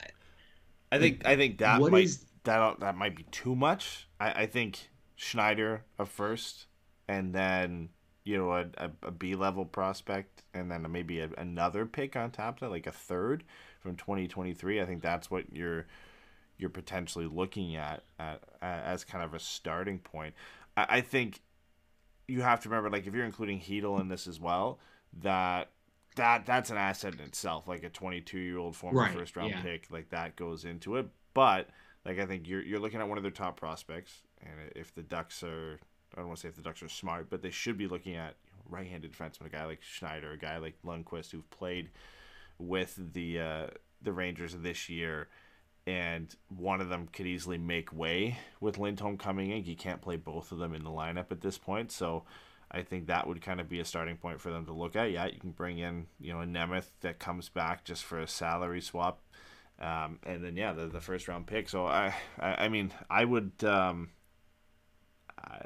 I think I think that might is- that that might be too much. I, I think Schneider a first, and then you know a, a, a B level prospect, and then maybe a, another pick on top of that, like a third from twenty twenty three. I think that's what you're you're potentially looking at, at, as kind of a starting point. I, I think you have to remember, like if you're including Chytil in this as well, that that that's an asset in itself, like a 22 year old former Right, first round yeah. pick, like that goes into it. But like I think you're you're looking at one of their top prospects, and if the Ducks are, I don't want to say if the Ducks are smart, but they should be looking at right-handed defenseman, a guy like Schneider, a guy like Lundkvist, who've played with the uh, the Rangers this year. And one of them could easily make way with Lindholm coming in. You can't play both of them in the lineup at this point, so I think that would kind of be a starting point for them to look at. Yeah, you can bring in, you know, a Nemeth that comes back just for a salary swap, um, and then yeah, the, the first round pick. So I, I, I mean, I would. Um,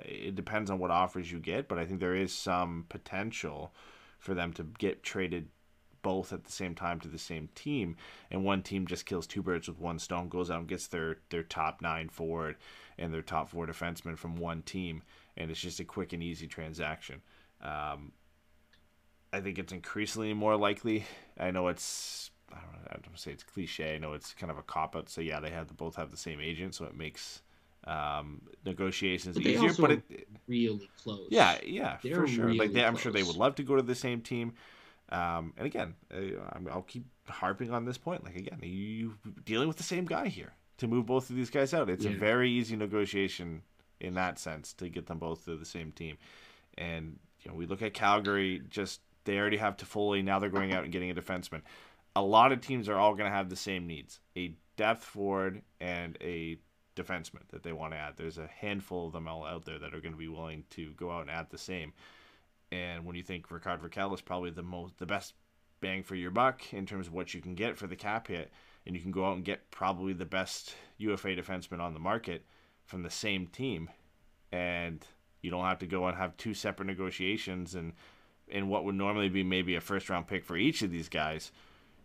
it depends on what offers you get, but I think there is some potential for them to get traded both at the same time to the same team, and one team just kills two birds with one stone, goes out and gets their their top nine forward and their top four defensemen from one team, and it's just a quick and easy transaction. Um, I think it's increasingly more likely. I know it's I don't, know, I don't say it's cliche. I know it's kind of a cop out say yeah they have to both have the same agent, so it makes um, negotiations But easier. But it, really close. yeah, yeah, They're for sure. like they, I'm sure they would love to go to the same team. Um, and again, uh, I'm- I'll keep harping on this point. Like again, you dealing with the same guy here to move both of these guys out. It's a very easy negotiation in that sense to get them both to the same team. And you know, we look at Calgary. Just they already have Toffoli. Now they're going out and getting a defenseman. A lot of teams are all going to have the same needs: a depth forward and a defenseman that they want to add. There's a handful of them all out there that are going to be willing to go out and add the same. And when you think Rickard Rakell is probably the most, the best bang for your buck in terms of what you can get for the cap hit, and you can go out and get probably the best UFA defenseman on the market from the same team, and you don't have to go and have two separate negotiations and and what would normally be maybe a first round pick for each of these guys,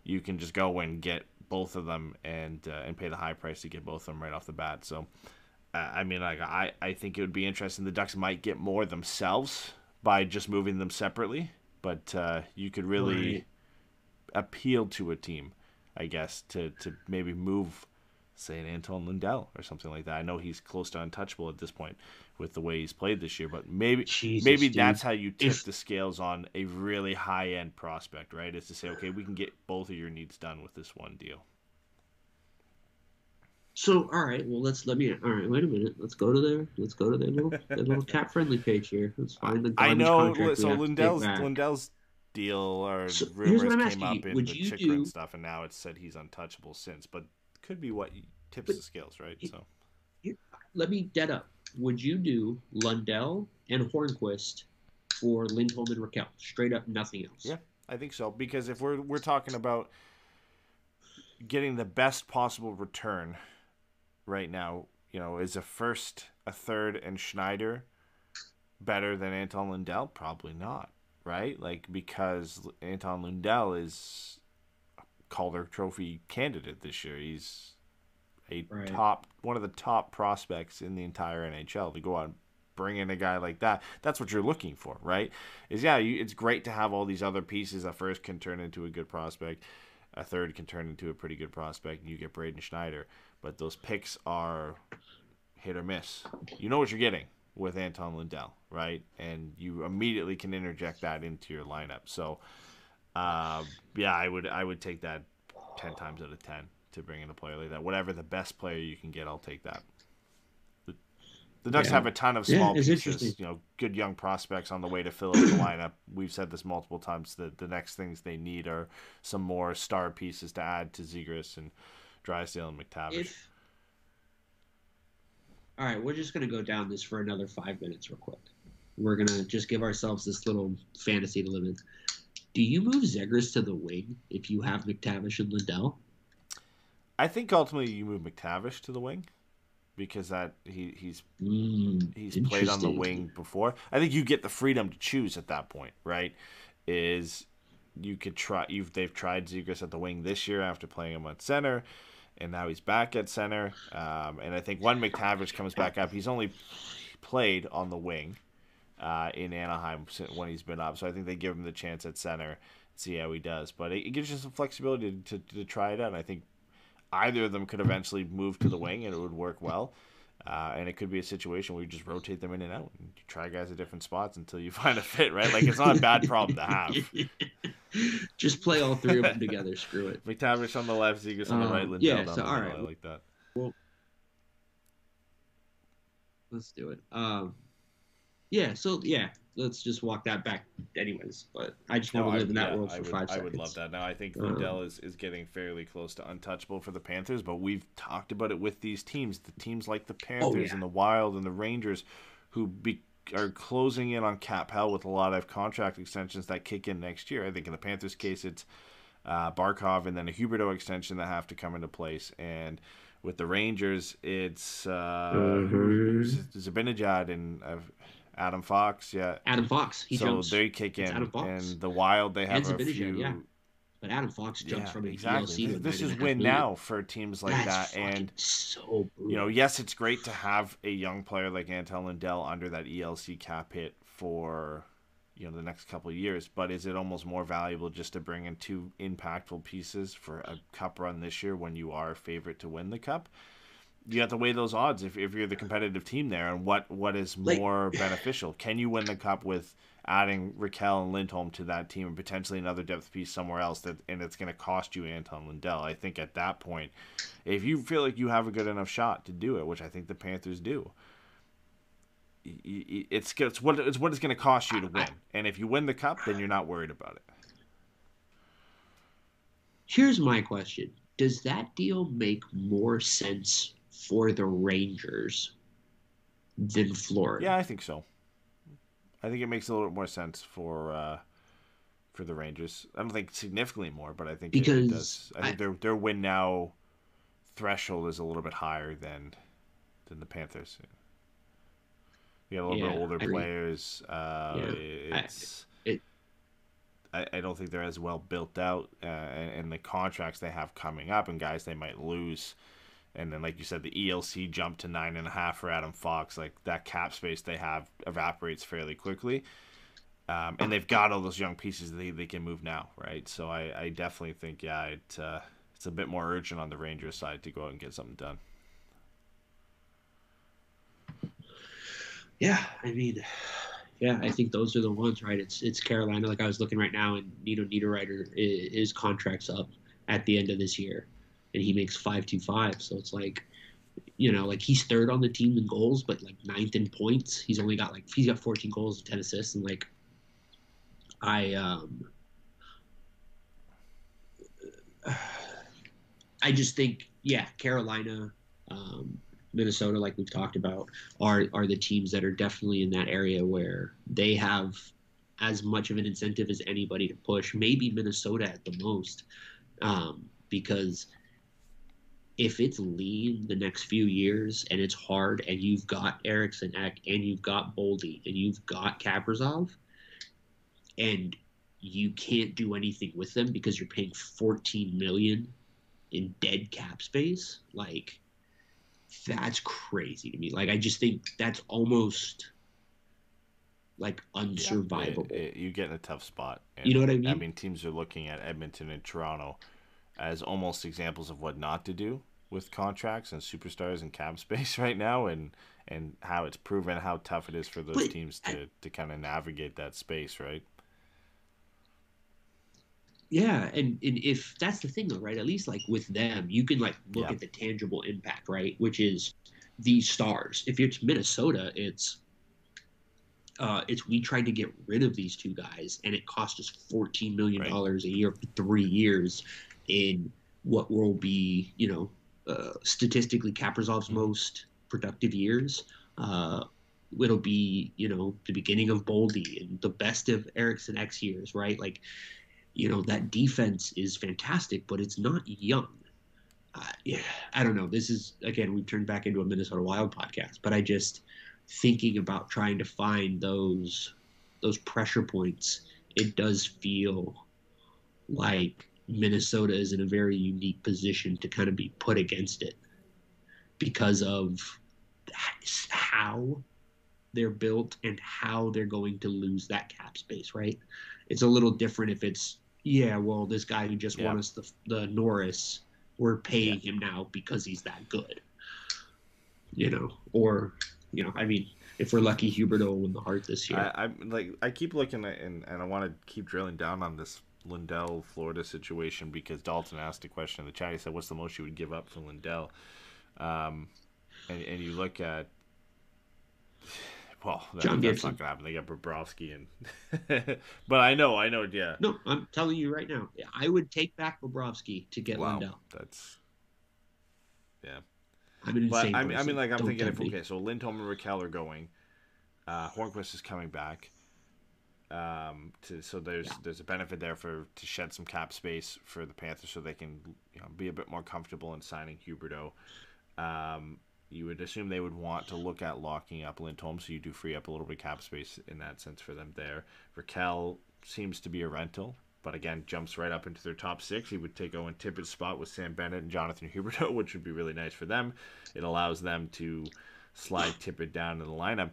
you can just go and get both of them and uh, and pay the high price to get both of them right off the bat. So, uh, I mean, like I I think it would be interesting. The Ducks might get more themselves by just moving them separately, but uh, you could really Right. appeal to a team, I guess, to to maybe move. Say an Anton Lundell or something like that. I know he's close to untouchable at this point with the way he's played this year, but maybe Jesus, maybe dude. that's how you tip If- the scales on a really high end prospect, right? Is to say, okay, we can get both of your needs done with this one deal. So all right, well let's let me. All right, wait a minute. Let's go to their let's go to their little their little cap friendly page here. Let's find the. I know. So have to take Lundell's. Lundell's deal or So, rumors came up in the you do- stuff, and now it's said he's untouchable since. But could be what tips But- the scales, right? He- So Let me dead up. Would you do Lundell and Hornqvist for Lindholm and Rakell? Straight up, nothing else. Yeah. I think so because if we're we're talking about getting the best possible return right now, you know, is a first, a third, and Schneider better than Anton Lundell? Probably not, right? Like because Anton Lundell is Calder Trophy candidate this year. He's a Right. top, one of the top prospects in the entire NHL to go out and bring in a guy like that. That's what you're looking for, right? Is yeah, you, it's great to have all these other pieces. A first can turn into a good prospect, a third can turn into a pretty good prospect, and you get Braden Schneider. But those picks are hit or miss. You know what you're getting with Anton Lundell, right? And you immediately can interject that into your lineup. So, uh, yeah, I would I would take that ten times out of ten to bring in a player like that. Whatever the best player you can get, I'll take that. The, the Ducks Yeah. have a ton of small it's pieces, you know, good young prospects on the way to fill up the lineup. We've said this multiple times that the next things they need are some more star pieces to add to Zegras and Drysdale and McTavish. If all right, we're just gonna go down this for another five minutes, real quick. We're gonna just give ourselves this little fantasy to live in. Do you move Zegras to the wing if you have McTavish and Lundell? I think ultimately you move McTavish to the wing because that he he's Mm, he's played on the wing before. I think you get the freedom to choose at that point, right? Is you could try you've they've tried Zegras at the wing this year after playing him at center, and now he's back at center. Um, and I think when McTavish comes back up, he's only played on the wing uh, in Anaheim when he's been up. So I think they give him the chance at center, see how he does. But it, it gives you some flexibility to, to, to try it out. And I think either of them could eventually move to the wing and it would work well. Uh, and it could be a situation where you just rotate them in and out and you try guys at different spots until you find a fit, right? Like it's not a bad problem to have. just play all three of them together. Screw it. McTavish on the left, Zegras on the Um, right, Lundell yeah, so, the all I like that. Well, Let's do it. Um, yeah. So yeah, let's just walk that back, anyways. But I just want No, to I- live in that yeah, world I for would, five I would love that. Now I think Uh, Lundell is, is getting fairly close to untouchable for the Panthers, but we've talked about it with these teams, the teams like the Panthers Oh, yeah. and the Wild and the Rangers, who be, are closing in on cap hell with a lot of contract extensions that kick in next year. I think in the Panthers' case, it's uh, Barkov and then a Huberdeau extension that have to come into place, and with the Rangers, it's uh, Mhm. Z- Zibanejad and uh, Adam Fox. Yeah, Adam Fox. He so jumps. they kick It's in, Adam Fox. and the Wild they have And a few. yeah. But Adam Fox jumps Yeah, from an exactly. ELC This, this is win a now for teams like That's that, and so brutal. you know, yes, it's great to have a young player like Anton Lundell under that ELC cap hit for you know the next couple of years. But is it almost more valuable just to bring in two impactful pieces for a cup run this year when you are a favorite to win the cup? You have to weigh those odds if, if you're the competitive team there, and what what is Like- more beneficial? Can you win the cup with adding Rakell and Lindholm to that team, and potentially another depth piece somewhere else that and it's going to cost you Anton Lundell? I think at that point, if you feel like you have a good enough shot to do it, which I think the Panthers do, it's it's what it's what it's going to cost you to win. And if you win the cup, then you're not worried about it. Here's my question: Does that deal make more sense for the Rangers than Florida? Yeah, I think so. I think it makes a little bit more sense for uh, for the Rangers. I don't think significantly more, but I think it- it, Because does. I think I- their their win now threshold is a little bit higher than than the Panthers. You got a little Yeah, bit older I players. Uh, Yeah, I- it's. it- I, I don't think they're as well built out, uh, and, and the contracts they have coming up, and guys they might lose, and then like you said, the ELC jump to nine and a half for Adam Fox. Like that cap space they have evaporates fairly quickly, um, and they've got all those young pieces they they can move now, right? So I, I definitely think yeah, it uh, it's a bit more urgent on the Rangers side to go out and get something done. Yeah, I mean, yeah, I think those are the ones, right? It's it's Carolina. Like I was looking right now, and Nino Niederreiter, his contract's up at the end of this year, and he makes five two five. So it's like, you know, like he's third on the team in goals, but like ninth in points. He's only got like he's got 14 goals and 10 assists, and like I um I just think yeah, Carolina, um, Minnesota, like we've talked about, are are the teams that are definitely in that area where they have as much of an incentive as anybody to push. Maybe Minnesota at the most, um, because if it's lean the next few years and it's hard, and you've got Eriksson Ek and you've got Boldy and you've got Kaprizov, and you can't do anything with them because you're paying 14 million in dead cap space, like that's crazy to me. Like I just think that's almost like unsurvivable. It- it- you get in a tough spot. and, You know what I mean I mean, teams are looking at Edmonton and Toronto as almost examples of what not to do with contracts and superstars and cap space right now, and and how it's proven how tough it is for those But teams to, to kind of navigate that space, right? Yeah, and, and if that's the thing though, right? At least like with them, you can like look Yeah. at the tangible impact, right? Which is these stars. If it's Minnesota, it's uh, it's we tried to get rid of these two guys, and it cost us fourteen million dollars a year for three years, in what will be, you know, uh, statistically Kaprizov's most productive years. Uh, it'll be, you know, the beginning of Boldy and the best of Eriksson Ek's years, right? Like, you know, that defense is fantastic, but it's not young. Uh, yeah, I don't know. This is again, we've turned back into a Minnesota Wild podcast, but I just thinking about trying to find those those pressure points. It does feel like Minnesota is in a very unique position to kind of be put against it because of how they're built and how they're going to lose that cap space, right? It's a little different if it's yeah, well, this guy who just Yeah. won us the the Norris, we're paying him now because he's that good, you know, or you know, I mean, if we're lucky, Huberdeau will win the heart this year. I, I'm like I keep looking at and, and I want to keep drilling down on this Lundell Florida situation because Dalton asked a question in the chat. He said, "What's the most you would give up for Lundell?" Um, and and you look at well, that, John that's Gibson. not gonna happen. They got Bobrovsky and, but I know, I know, yeah. no, I'm telling you right now, I would take back Bobrovsky to get wow, Lundell. that's yeah. I'm an But I mean, I mean, like I'm Don't thinking if me. okay, so Lindholm and Rakell are going, uh, Hornqvist is coming back. Um, to so there's Yeah. there's a benefit there for to shed some cap space for the Panthers so they can you know be a bit more comfortable in signing Huberdeau. Um, you would assume they would want to look at locking up Lindholm, so you do free up a little bit of cap space in that sense for them there. Rakell seems to be a rental, but again jumps right up into their top six. He would take Owen Tippett's spot with Sam Bennett and Jonathan Huberdeau, which would be really nice for them. It allows them to slide Tippett down in the lineup.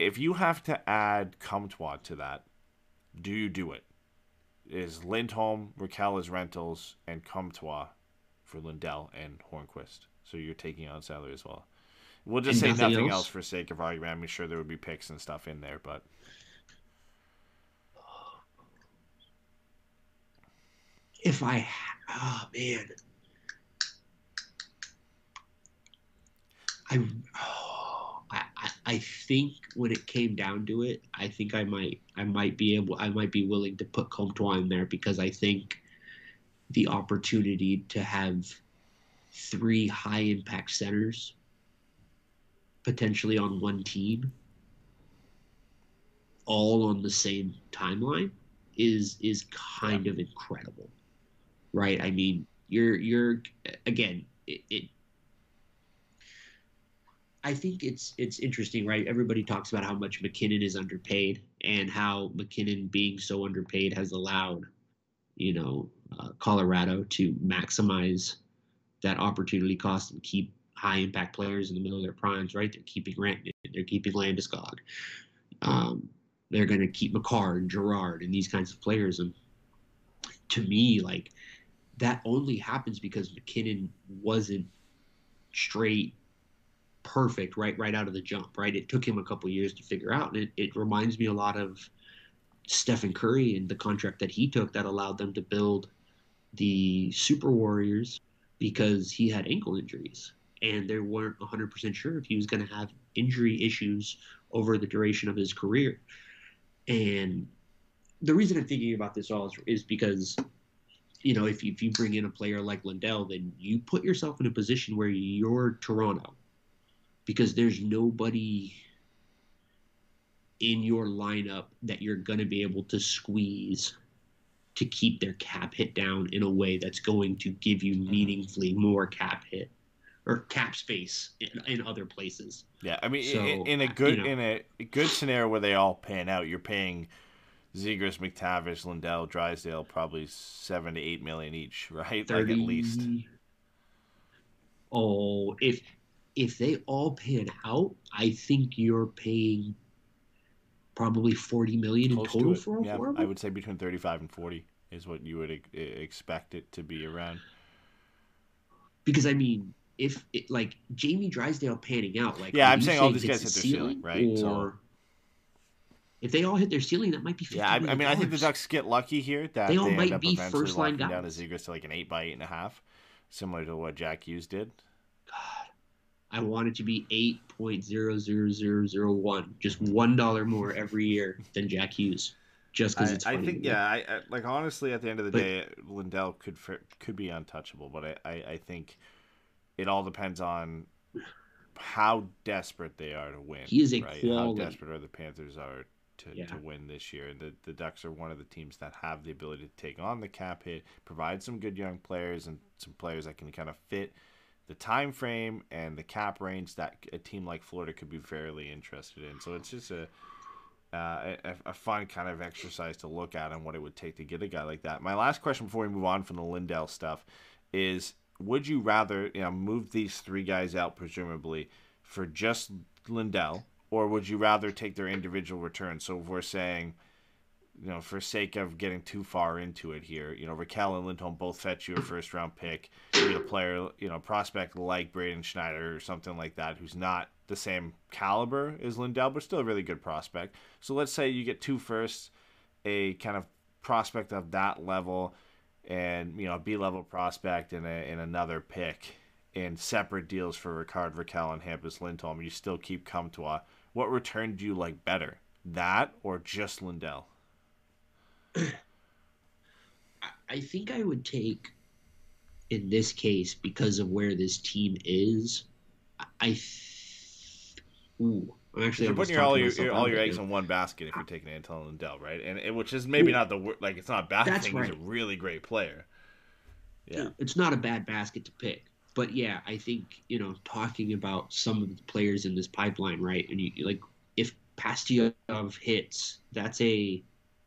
If you have to add Comtois to that, do you do it? Is Lindholm, Rakell as rentals, and Comtois for Lundell and Hornqvist? So you're taking on salary as well. We'll just And say nothing nothing else? else for sake of argument. I'm sure there would be picks and stuff in there, but if I, oh man, I, oh, I, think when it came down to it, I think I might, I might be able, I might be willing to put Comtois in there because I think the opportunity to have three high impact centers potentially on one team all on the same timeline is is kind of incredible right? I mean you're you're again it, it i think it's it's interesting right? Everybody talks about how much mackinnon is underpaid and how mackinnon being so underpaid has allowed you know uh, colorado to maximize that opportunity cost and keep high impact players in the middle of their primes right? They're keeping Rantanen, they're keeping landeskog. Um, they're going to keep Makar and Girard and these kinds of players. And to me, like that only happens because MacKinnon wasn't straight perfect right right out of the jump. Right, it took him a couple years to figure out, and it, it reminds me a lot of Stephen Curry and the contract that he took that allowed them to build the Super Warriors because he had ankle injuries and they weren't 100% sure if he was going to have injury issues over the duration of his career. And the reason I'm thinking about this all is, is because, you know, if you, if you bring in a player like Lundell, then you put yourself in a position where you're Toronto because there's nobody in your lineup that you're going to be able to squeeze to keep their cap hit down in a way that's going to give you mm-hmm. meaningfully more cap hit or cap space in, in other places. Yeah, I mean, So, in, in a good you know. in a good scenario where they all pan out, you're paying Zegras, McTavish, Lundell, Drysdale probably seven to eight million each, right? Like at least. Oh, if if they all pan out, I think you're paying probably 40 million in total to for yeah, I would say between thirty-five and forty is what you would e- expect it to be around. Because I mean, if it, like Jamie Drysdale panning out, like Yeah, I'm saying all these guys hit their ceiling, right? So- Or if they all hit their ceiling, that might be 50 Yeah, I, I mean, I think the. Ducks get lucky here that They they, all end might be down the guys. Zegras to like an eight by eight and a half, similar to what Jack Hughes did. God, I want it to be eight point zero zero zero zero one, just one dollar more every year than Jack Hughes, just because it's I funny. think yeah, I, I like honestly at the end of the But- day, Lundell could could be untouchable, but I, I, I think it all depends on how desperate they are to win. He is a right? quality- How desperate are the Panthers are to, Yeah. to win this year? And the the Ducks are one of the teams that have the ability to take on the cap hit, provide some good young players and some players that can kind of fit the time frame and the cap range that a team like Florida could be fairly interested in. So it's just a uh, a, a fun kind of exercise to look at and what it would take to get a guy like that. My last question before we move on from the Lundell stuff is: Would you rather you know move these three guys out presumably for just Lundell, or would you rather take their individual returns? So if we're saying you know, for sake of getting too far into it here, you know, Rakell and Lindholm both fetch you a first round pick. You get a player, you know, prospect like Braden Schneider or something like that, who's not the same caliber as Lundell, but still a really good prospect. So let's say you get two firsts, a kind of prospect of that level, and you know, B level prospect and a, and another pick in separate deals for Rickard Rakell and Hampus Lindholm. You still keep Comtois. What return do you like better? That or just Lundell? I- think I would take, in this case, because of where this team is, I-. Th- Ooh, I'm actually You're putting your, all your, your all your eggs in one basket if you're taking Anton Lundell, right? And it, which is maybe Ooh. not the like it's not a bad thing. He's right. a really great player. Yeah. It's not a bad basket to pick. But yeah, I think, you know, talking about some of the players in this pipeline, right? And you like if Pastujov hits, that's a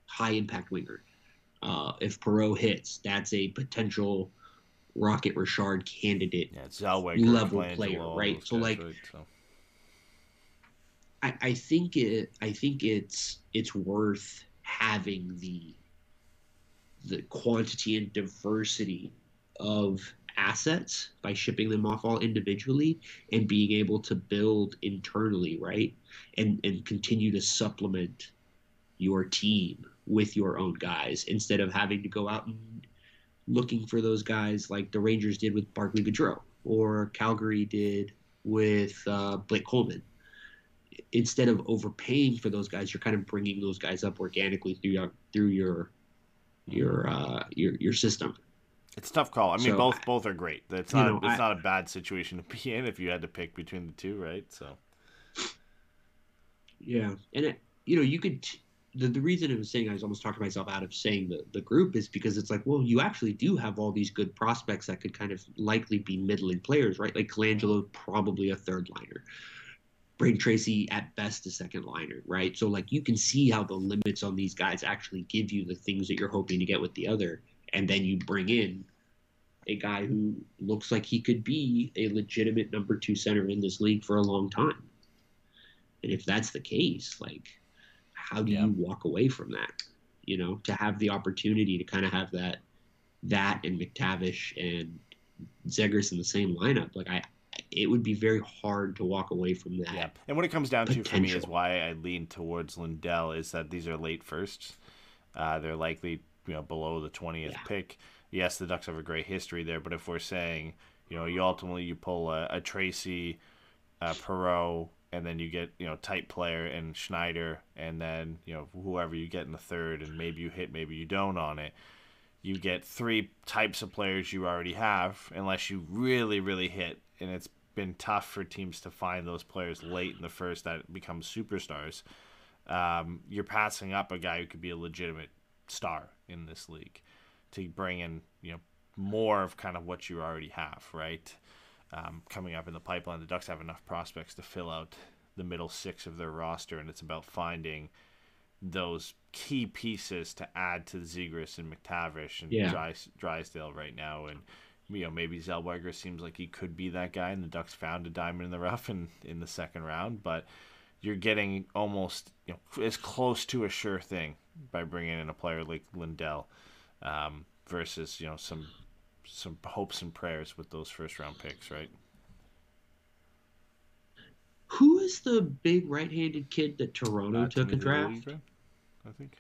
high impact winger. Uh, if Perreault hits, that's a potential Rocket Richard candidate Yeah, Zellweger, Level player, right? So, like, right? So- I, I think it I think it's it's worth having the the quantity and diversity of assets by shipping them off all individually and being able to build internally, right? And and continue to supplement your team with your own guys instead of having to go out and looking for those guys like the Rangers did with Barclay Goodrow or Calgary did with uh, Blake Coleman instead of overpaying for those guys, you're kind of bringing those guys up organically through your through your your uh, your your system. It's a tough call. I mean, So, both both are great. It's you not know, it's I- not a bad situation to be in if you had to pick between the two, right? So Yeah, and it, you know you could. The, the reason I was saying I was almost talking myself out of saying the, the group is because it's like, well, you actually do have all these good prospects that could kind of likely be middling players, right? Like Colangelo, probably a third liner. Brayden Tracey, at best, a second liner, right? So, like, you can see how the limits on these guys actually give you the things that you're hoping to get with the other. And then you bring in a guy who looks like he could be a legitimate number two center in this league for a long time. And if that's the case, like, how do Yeah. you walk away from that? You know, to have the opportunity to kind of have that, that and McTavish and Zegras in the same lineup, like I, it would be very hard to walk away from that. yeah. And what it comes down to for me is why I lean towards Lundell is that these are late firsts. Uh, they're likely you know below the twentieth Yeah. pick. Yes, the Ducks have a great history there, but if we're saying You know, you ultimately you pull a, a Tracey, a Perreault, and then you get you know tight player and Schneider, and then you know whoever you get in the third, and maybe you hit, maybe you don't on it. You get three types of players you already have, unless you really really hit, and it's been tough for teams to find those players late in the first that become superstars. Um, you're passing up a guy who could be a legitimate star in this league to bring in you know more of kind of what you already have, right? Um, coming up in the pipeline. The Ducks have enough prospects to fill out the middle six of their roster, and it's about finding those key pieces to add to Zegras and McTavish and Yeah. Drys- Drysdale right now. And you know maybe Zellweger seems like he could be that guy, and the Ducks found a diamond in the rough in in the second round, but. You're getting almost you know as close to a sure thing by bringing in a player like Lundell, um, versus you know some some hopes and prayers with those first round picks, right? Who is the big right-handed kid that Toronto Uh, took a draft? I think.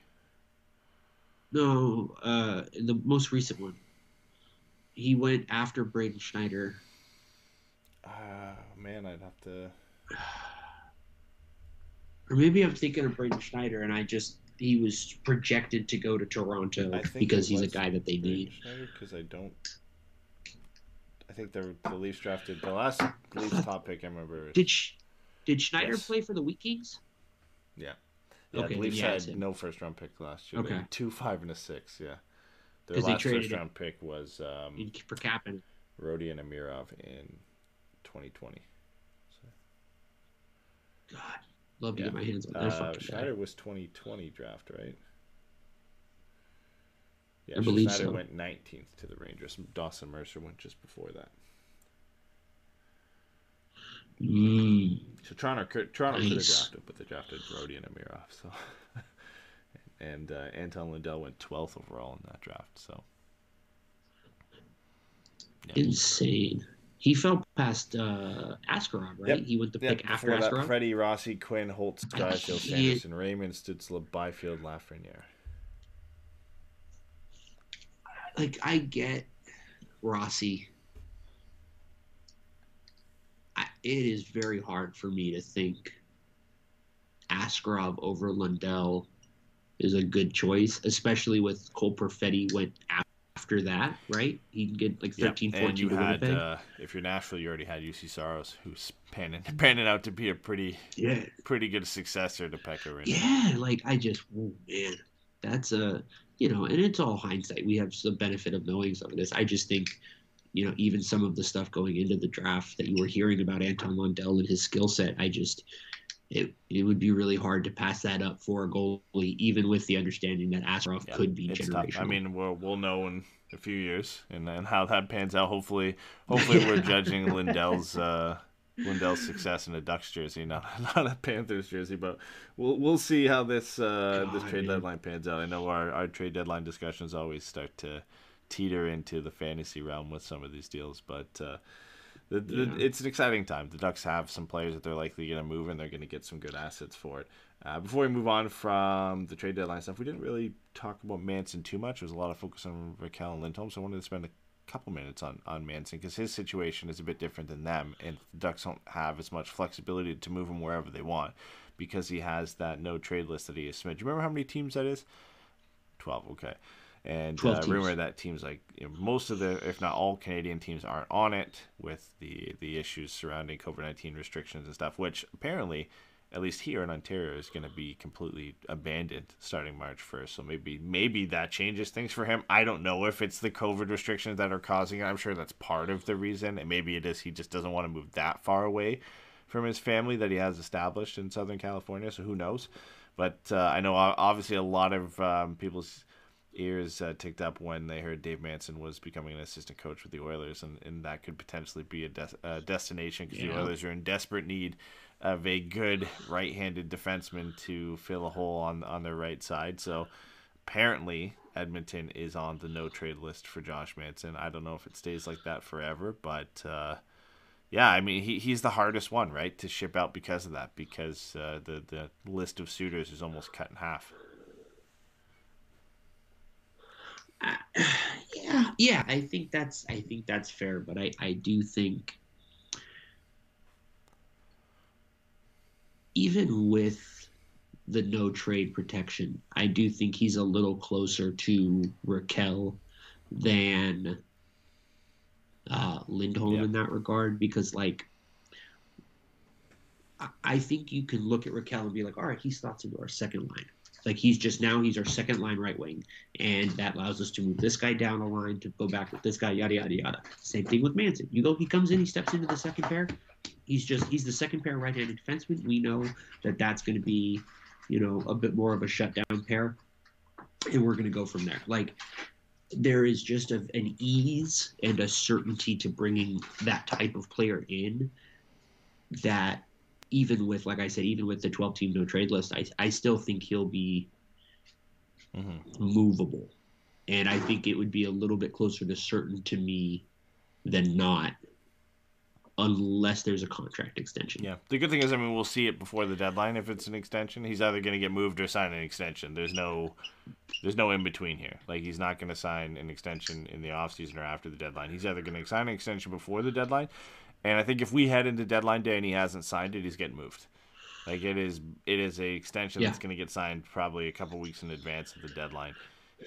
No, uh, the most recent one. He went after Braden Schneider. Uh, man, I'd have to. Or maybe I'm thinking of Braden Schneider, and I just he was projected to go to Toronto because he's a guy that they need. Because I don't. I think the the Leafs drafted the last Leafs top pick. I remember. Did Sch- did Schneider Yes. play for the Wheat Kings? Yeah. Yeah, Okay, the Leafs yeah, had no first round pick last year. Okay. two, five, and a six. Yeah. Their last first round pick was um, for Kapanen. Rodion Amirov in 2020. God, love to Yeah. get my hands on that Uh, fucking guy. Schneider was 2020 draft, right? Yeah, I believe so. went 19th to the Rangers. Dawson Mercer went just before that. Mm, So Toronto, could- Toronto could have drafted, but they drafted Rodion Amirov. So, and uh, Anton Lundell went 12th overall in that draft. So, yeah. insane. He fell past uh, Askarov, right? Yep. He went to Yeah, pick after Askarov. Freddie, Rossi, Quinn, Holtz, I Drysdale, Sanderson, Raymond, Stutzle, Byfield, Lafreniere. Like I get Rossi. I, it is very hard for me to think Askarov over Lundell is a good choice, especially with Cole Perfetti went after that, right? He can get like 13, Yep, 14 and you had, uh, if you're Nashville, you already had Juuse Saros, who's panning, panning out to be a pretty yeah, pretty good successor to Pekka Rinne. yeah. Like I just, oh man, that's a you know, and it's all hindsight. We have the benefit of knowing some of this. I just think, you know, even some of the stuff going into the draft that you were hearing about Anton Lundell and his skill set, I just. It, it would be really hard to pass that up for a goalie, even with the understanding that Askarov Yeah, could be generational. tough. I mean, we'll we'll know in a few years and and how that pans out. Hopefully, hopefully we're judging Lundell's uh, Lundell's success in a Ducks jersey, not not a Panthers jersey. But we'll we'll see how this uh, this trade man. deadline pans out. I know our our trade deadline discussions always start to teeter into the fantasy realm with some of these deals, but. Uh, the, the, Yeah. It's an exciting time. The Ducks have some players that they're likely going to move, and they're going to get some good assets for it. Uh, before we move on from the trade deadline stuff, we didn't really talk about Manson too much. There was a lot of focus on Rakell and Lindholm, so I wanted to spend a couple minutes on, on Manson because his situation is a bit different than them, and the Ducks don't have as much flexibility to move him wherever they want because he has that no trade list that he has submitted. Do you remember how many teams that is? 12, okay. And 12 uh, rumor that teams like you know, most of the, if not all, Canadian teams aren't on it with the the issues surrounding COVID nineteen restrictions and stuff. Which apparently, at least here in Ontario, is going to be completely abandoned starting March first. So maybe maybe that changes things for him. I don't know if it's the COVID restrictions that are causing it. I'm sure that's part of the reason, and maybe it is he just doesn't want to move that far away from his family that he has established in Southern California. So who knows? But uh, I know obviously a lot of um, people's ears uh, ticked up when they heard Dave Manson was becoming an assistant coach with the Oilers, and, and that could potentially be a, des- a destination because the Oilers are in desperate need of a good right-handed defenseman to fill a hole on on their right side. So apparently Edmonton is on the no trade list for Josh Manson. I don't know if it stays like that forever, but uh, yeah, I mean he, he's the hardest one, right, to ship out because of that, because uh, the the list of suitors is almost cut in half. yeah, Yeah, yeah, I think that's I think that's fair, but I I do think even with the no trade protection, I do think he's a little closer to Rakell than uh, Lindholm Yeah. in that regard because like I- think you can look at Rakell and be like, all right, he slots into our second line. Like he's just now he's our second line right wing, and that allows us to move this guy down the line to go back with this guy, yada yada yada. Same thing with Manson. You go, he comes in, he steps into the second pair. He's just he's the second pair right-handed defenseman. We know that that's going to be, you know, a bit more of a shutdown pair, and we're going to go from there. Like there is just a, an ease and a certainty to bringing that type of player in that even with like I said, even with the 12 team no trade list, I, I still think he'll be Mhm. movable. And I think it would be a little bit closer to certain to me than not unless there's a contract extension. Yeah. The good thing is, I mean, we'll see it before the deadline if it's an extension. He's either going to get moved or sign an extension. There's no, there's no in between here. Like he's not going to sign an extension in the offseason or after the deadline. He's either going to sign an extension before the deadline, and I think if we head into deadline day and he hasn't signed it, he's getting moved. Like it is, it is a extension Yeah. that's going to get signed probably a couple weeks in advance of the deadline.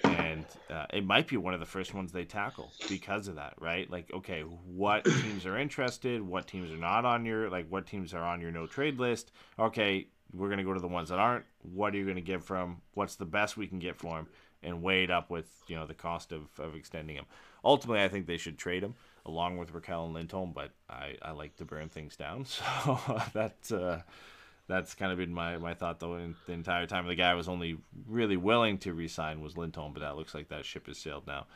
And uh, it might be one of the first ones they tackle because of that, right? Like, okay, what teams are interested? What teams are not on your like? What teams are on your no trade list? Okay, we're gonna go to the ones that aren't. What are you gonna give from? What's the best we can get for him? And weigh it up with you know the cost of, of extending him. Ultimately, I think they should trade him along with Rakell and Lindholm, but I, I like to burn things down, so that. uh, that's kind of been my, my thought though the entire time. The guy was only really willing to resign was Lindholm, but that looks like that ship has sailed now.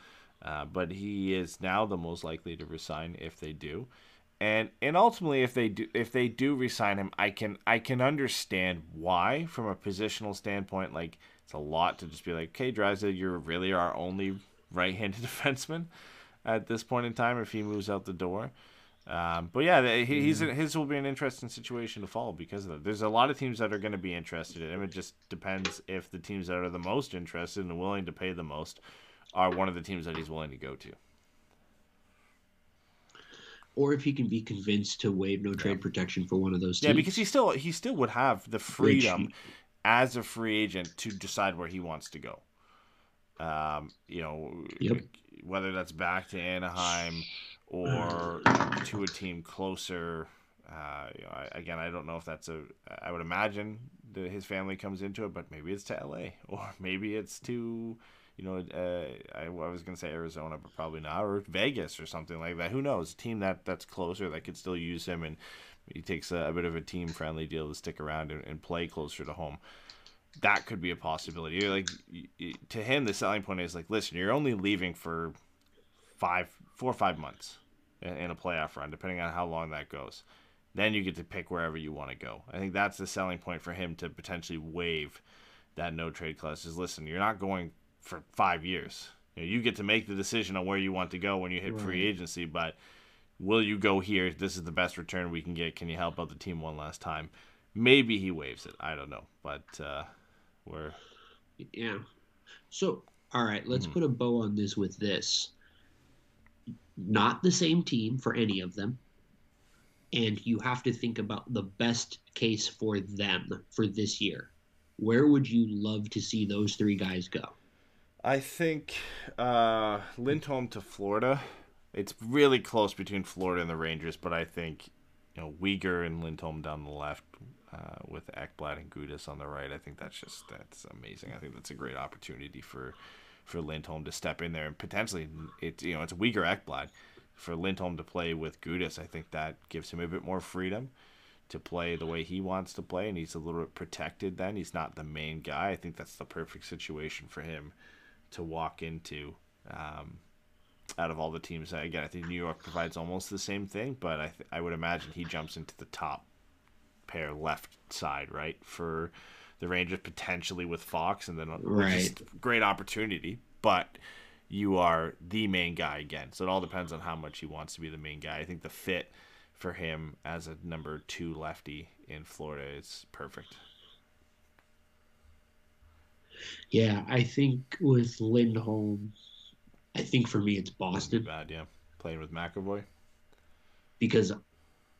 Uh, but he is now the most likely to resign if they do, and and ultimately if they do if they do resign him, I can I can understand why from a positional standpoint. Like it's a lot to just be like, okay, Dryza, you're really our only right-handed defenseman at this point in time if he moves out the door. Um, but yeah, the- he's his will be an interesting situation to follow because of that. There's a lot of teams that are going to be interested in him. It just depends if the teams that are the most interested and willing to pay the most are one of the teams that he's willing to go to. Or if he can be convinced to waive no trade protection for one of those teams. Yeah, because he still he still would have the freedom as a free agent to decide where he wants to go. Um, you know, Yep. whether that's back to Anaheim or to a team closer. Uh, you know, I, again, I don't know if that's a. I would imagine that his family comes into it, but maybe it's to LA or maybe it's to, you know, uh, I, I was gonna say Arizona, but probably not, or Vegas or something like that. Who knows? A team that that's closer that could still use him, and he takes a, a bit of a team friendly deal to stick around and, and play closer to home. That could be a possibility. Like to him, the selling point is like, listen, you're only leaving for five, four or five months in, a playoff run, depending on how long that goes. Then you get to pick wherever you want to go. I think that's the selling point for him to potentially waive that no trade clause. Is listen, you're not going for five years. You, know, you get to make the decision on where you want to go when you hit free agency, but will you go here? This is the best return we can get. Can you help out the team one last time? Maybe he waives it. I don't know, but uh, we're Yeah. So, all right, let's Mhm. put a bow on this with this. Not the same team for any of them. And you have to think about the best case for them for this year. Where would you love to see those three guys go? I think uh, Lindholm to Florida. It's really close between Florida and the Rangers, but I think you know Weegar and Lindholm down the left uh, with Ekblad and Gudas on the right. I think that's just that's amazing. I think that's a great opportunity for for Lindholm to step in there and potentially it's you know it's Weegar Ekblad for Lindholm to play with Gudas. I think that gives him a bit more freedom to play the way he wants to play, and he's a little bit protected. Then he's not the main guy. I think that's the perfect situation for him to walk into. Um, out of all the teams, again, I think New York provides almost the same thing, but I th- I would imagine he jumps into the top pair left side, right, for the Rangers potentially with Fox, and then Right. great opportunity, but you are the main guy again. So it all depends on how much he wants to be the main guy. I think the fit for him as a number two lefty in Florida is perfect. Yeah, I think with Lindholm I think for me it's Boston bad, yeah. Playing with McAvoy. because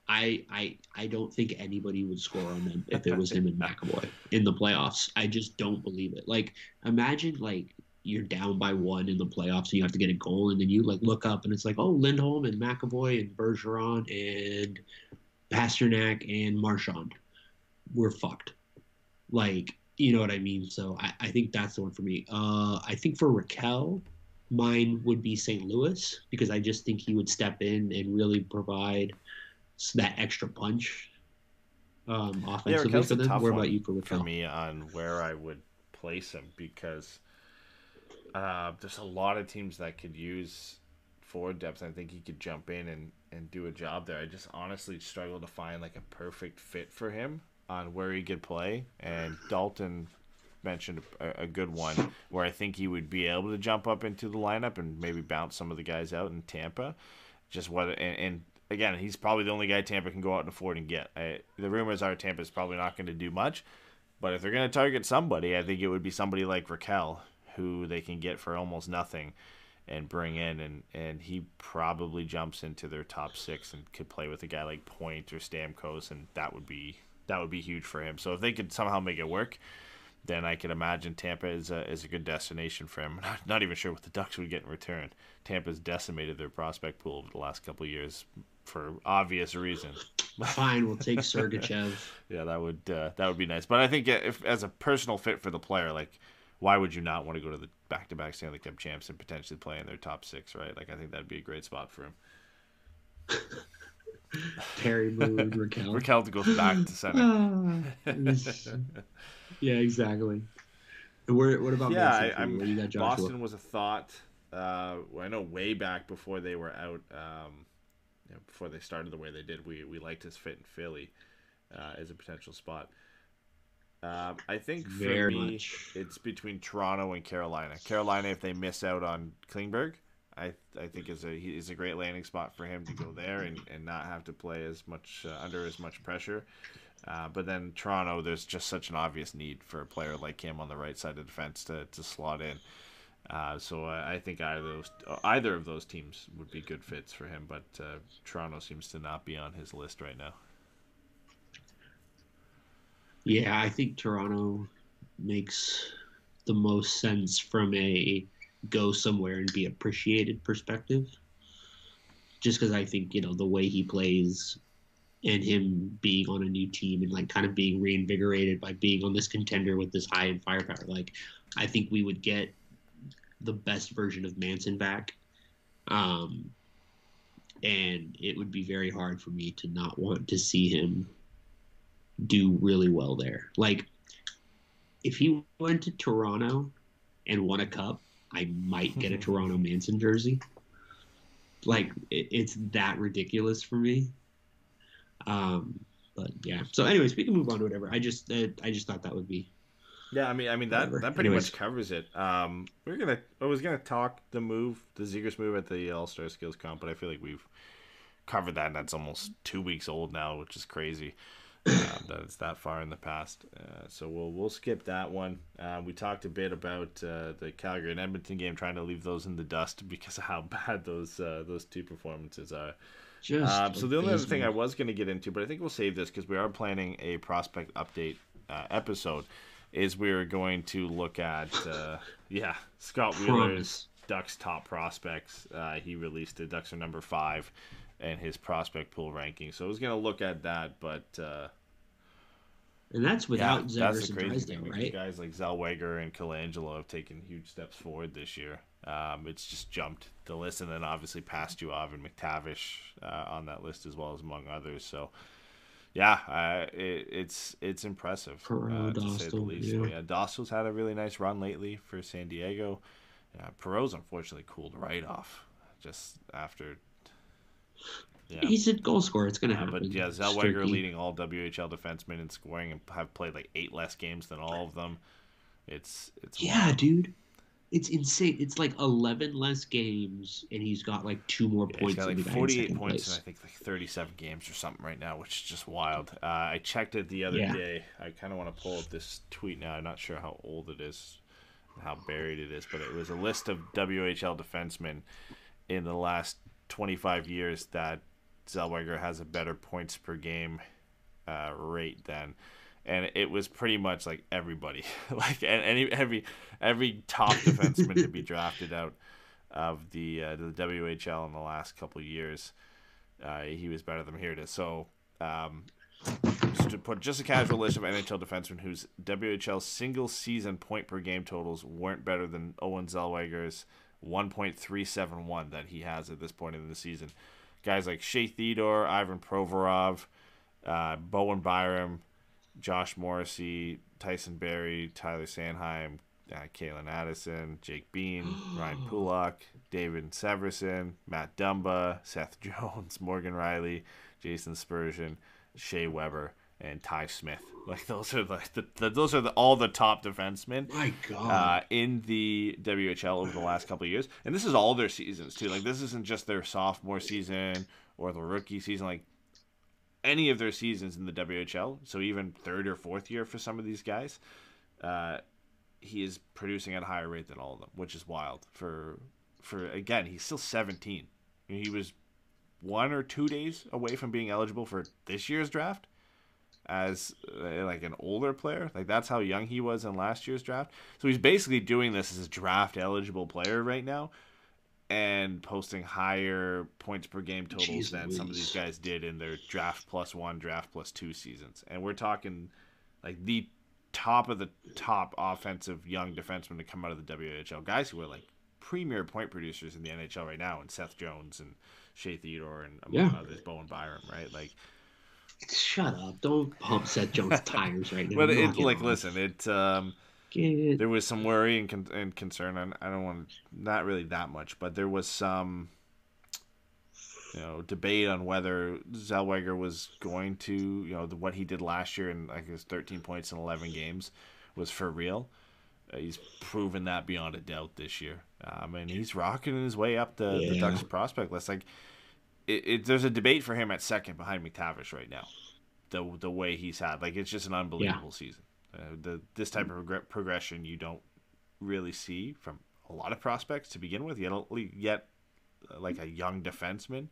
I I I don't think anybody would score on them if it was him and McAvoy in the playoffs. I just don't believe it. Like imagine like you're down by one in the playoffs and you have to get a goal and then you like look up and it's like oh Lindholm and McAvoy and Bergeron and Pastrnak and Marchand. We're fucked. Like you know what I mean. So I, I think that's the one for me. Uh, I think for Rakell, mine would be St. Louis because I just think he would step in and really provide that extra punch um, Yeah, offensively Rakell's for them. What about you for for me on where I would place him because uh, there's a lot of teams that could use forward depth. I think he could jump in and, and do a job there. I just honestly struggle to find like a perfect fit for him on where he could play. And Dalton mentioned a, a good one where I think he would be able to jump up into the lineup and maybe bounce some of the guys out in Tampa. Just what and, and again, he's probably the only guy Tampa can go out and afford and get. I, the rumors are Tampa's probably not going to do much, but if they're going to target somebody, I think it would be somebody like Rakell, who they can get for almost nothing and bring in, and, and he probably jumps into their top six and could play with a guy like Point or Stamkos, and that would be that would be huge for him. So if they could somehow make it work, then I could imagine Tampa is a, is a good destination for him. Not, not even sure what the Ducks would get in return. Tampa's decimated their prospect pool over the last couple years for obvious reasons. Fine, we'll take Sergachev. Yeah, that would uh, that would be nice. But I think if as a personal fit for the player, like why would you not want to go to the back-to-back Stanley Cup champs and potentially play in their top six, right? Like I think that'd be a great spot for him. Terry Moon, Rakell. Rakell to go back to center. Ah, yeah, exactly. Where, what about yeah, I, got Boston was a thought. Uh, I know way back before they were out, um, you know, before they started the way they did, we we liked his fit in Philly uh, as a potential spot. Um, I think for Very me, much. it's between Toronto and Carolina. Carolina, if they miss out on Klingberg, I I think is a is a great landing spot for him to go there and, and not have to play as much uh, under as much pressure. Uh, but then Toronto, there's just such an obvious need for a player like him on the right side of the defense to, to slot in. Uh, so I, I think either of those either of those teams would be good fits for him. But uh, Toronto seems to not be on his list right now. Yeah, I think Toronto makes the most sense from a go somewhere and be appreciated perspective. Just because I think, you know, the way he plays and him being on a new team and like kind of being reinvigorated by being on this contender with this high end firepower, like I think we would get the best version of Manson back. Um, and it would be very hard for me to not want to see him do really well there. Like, if he went to Toronto and won a cup, I might get a Toronto Manson jersey. Like, it, it's that ridiculous for me. Um, but yeah. So, anyways, we can move on to whatever. I just, uh, I just thought that would be. Yeah, I mean, I mean that Whatever. that pretty Anyways. much covers it. Um, we're gonna I was gonna talk the move, the Zegras move at the All Star Skills Comp, but I feel like we've covered that, and that's almost two weeks old now, which is crazy. Um, that it's that far in the past. Uh, so we'll we'll skip that one. Uh, we talked a bit about uh, the Calgary and Edmonton game, trying to leave those in the dust because of how bad those uh, those two performances are. Just Um, so the only other thing I was going to get into, but I think we'll save this because we are planning a prospect update uh, episode. Is we're going to look at uh, yeah Scott Wheeler's Ducks top prospects. Uh, he released it. Ducks are number five, and his prospect pool ranking. So I was going to look at that, but uh, and that's without yeah, that's Zegras the and crazy Drysdale, thing. right? Guys like Zellweger and Colangelo have taken huge steps forward this year. Um, it's just jumped the list, and then obviously Pastujov and McTavish uh, on that list as well as among others. So, yeah, uh, it, it's it's impressive Perreault, uh, to say the least. yeah. Yeah, Dostal's had a really nice run lately for San Diego. Uh, Perreault's unfortunately cooled right off just after. Yeah. He's a goal scorer. It's going to Uh, happen. but yeah, Zellweger leading all WHL defensemen in scoring and have played like eight less games than all of them. It's it's Yeah, wild. dude. It's insane. It's like 11 less games, and he's got like two more Yeah, points he's got like in points place. in I think like 37 games or something right now, which is just wild. Uh, I checked it the other Yeah. day. I kind of want to pull up this tweet now. I'm not sure how old it is. how buried it is, but it was a list of WHL defensemen in the last 25 years that Zellweger has a better points per game uh, rate than, and it was pretty much like everybody, like any every every top defenseman to be drafted out of the uh, the WHL in the last couple of years. Uh, he was better than here it is. So um, just to put just a casual list of NHL defensemen whose WHL single season point per game totals weren't better than Owen Zellweger's 1.371 that he has at this point in the season. Guys like Shea Theodore, Ivan Provorov, uh, Bowen Byram, Josh Morrissey, Tyson Barrie, Tyler Sanheim, uh, Calen Addison, Jake Bean, Ryan Pulock, David Severson, Matt Dumba, Seth Jones, Morgan Rielly, Jason Spurgeon, Shea Weber, and Ty Smith. Like those are like the, the those are the, all the top defensemen My God. uh, in the WHL over the last couple of years, and this is all their seasons too. Like this isn't just their sophomore season or the rookie season. Like any of their seasons in the WHL, so even third or fourth year for some of these guys, uh, he is producing at a higher rate than all of them, which is wild. For for again, he's still seventeen. He was one or two days away from being eligible for this year's draft as uh, like an older player. Like that's how young he was in last year's draft. So he's basically doing this as a draft eligible player right now and posting higher points per game totals Jeez than some of these guys did in their draft plus 1, draft plus 2 seasons. And we're talking like the top of the top offensive young defensemen to come out of the WHL. Guys who are like premier point producers in the NHL right now and Seth Jones and Shea Theodore and among Yeah. others, Bowen Byram, right? Like Shut up! Don't pump Seth Jones tires right now. But it, like, listen, it um, Get- there was some worry and, con- and concern, and I don't want not really that much, but there was some, you know, debate on whether Zellweger was going to, you know, the, what he did last year in like his 13 points in 11 games was for real. Uh, he's proven that beyond a doubt this year, um, and he's rocking his way up the, the Ducks prospect list. Like, it, it, there's a debate for him at second behind McTavish right now. The the way he's had, like, it's just an unbelievable season. Uh, the this type of regre- progression you don't really see from a lot of prospects to begin with. You don't get uh, like a young defenseman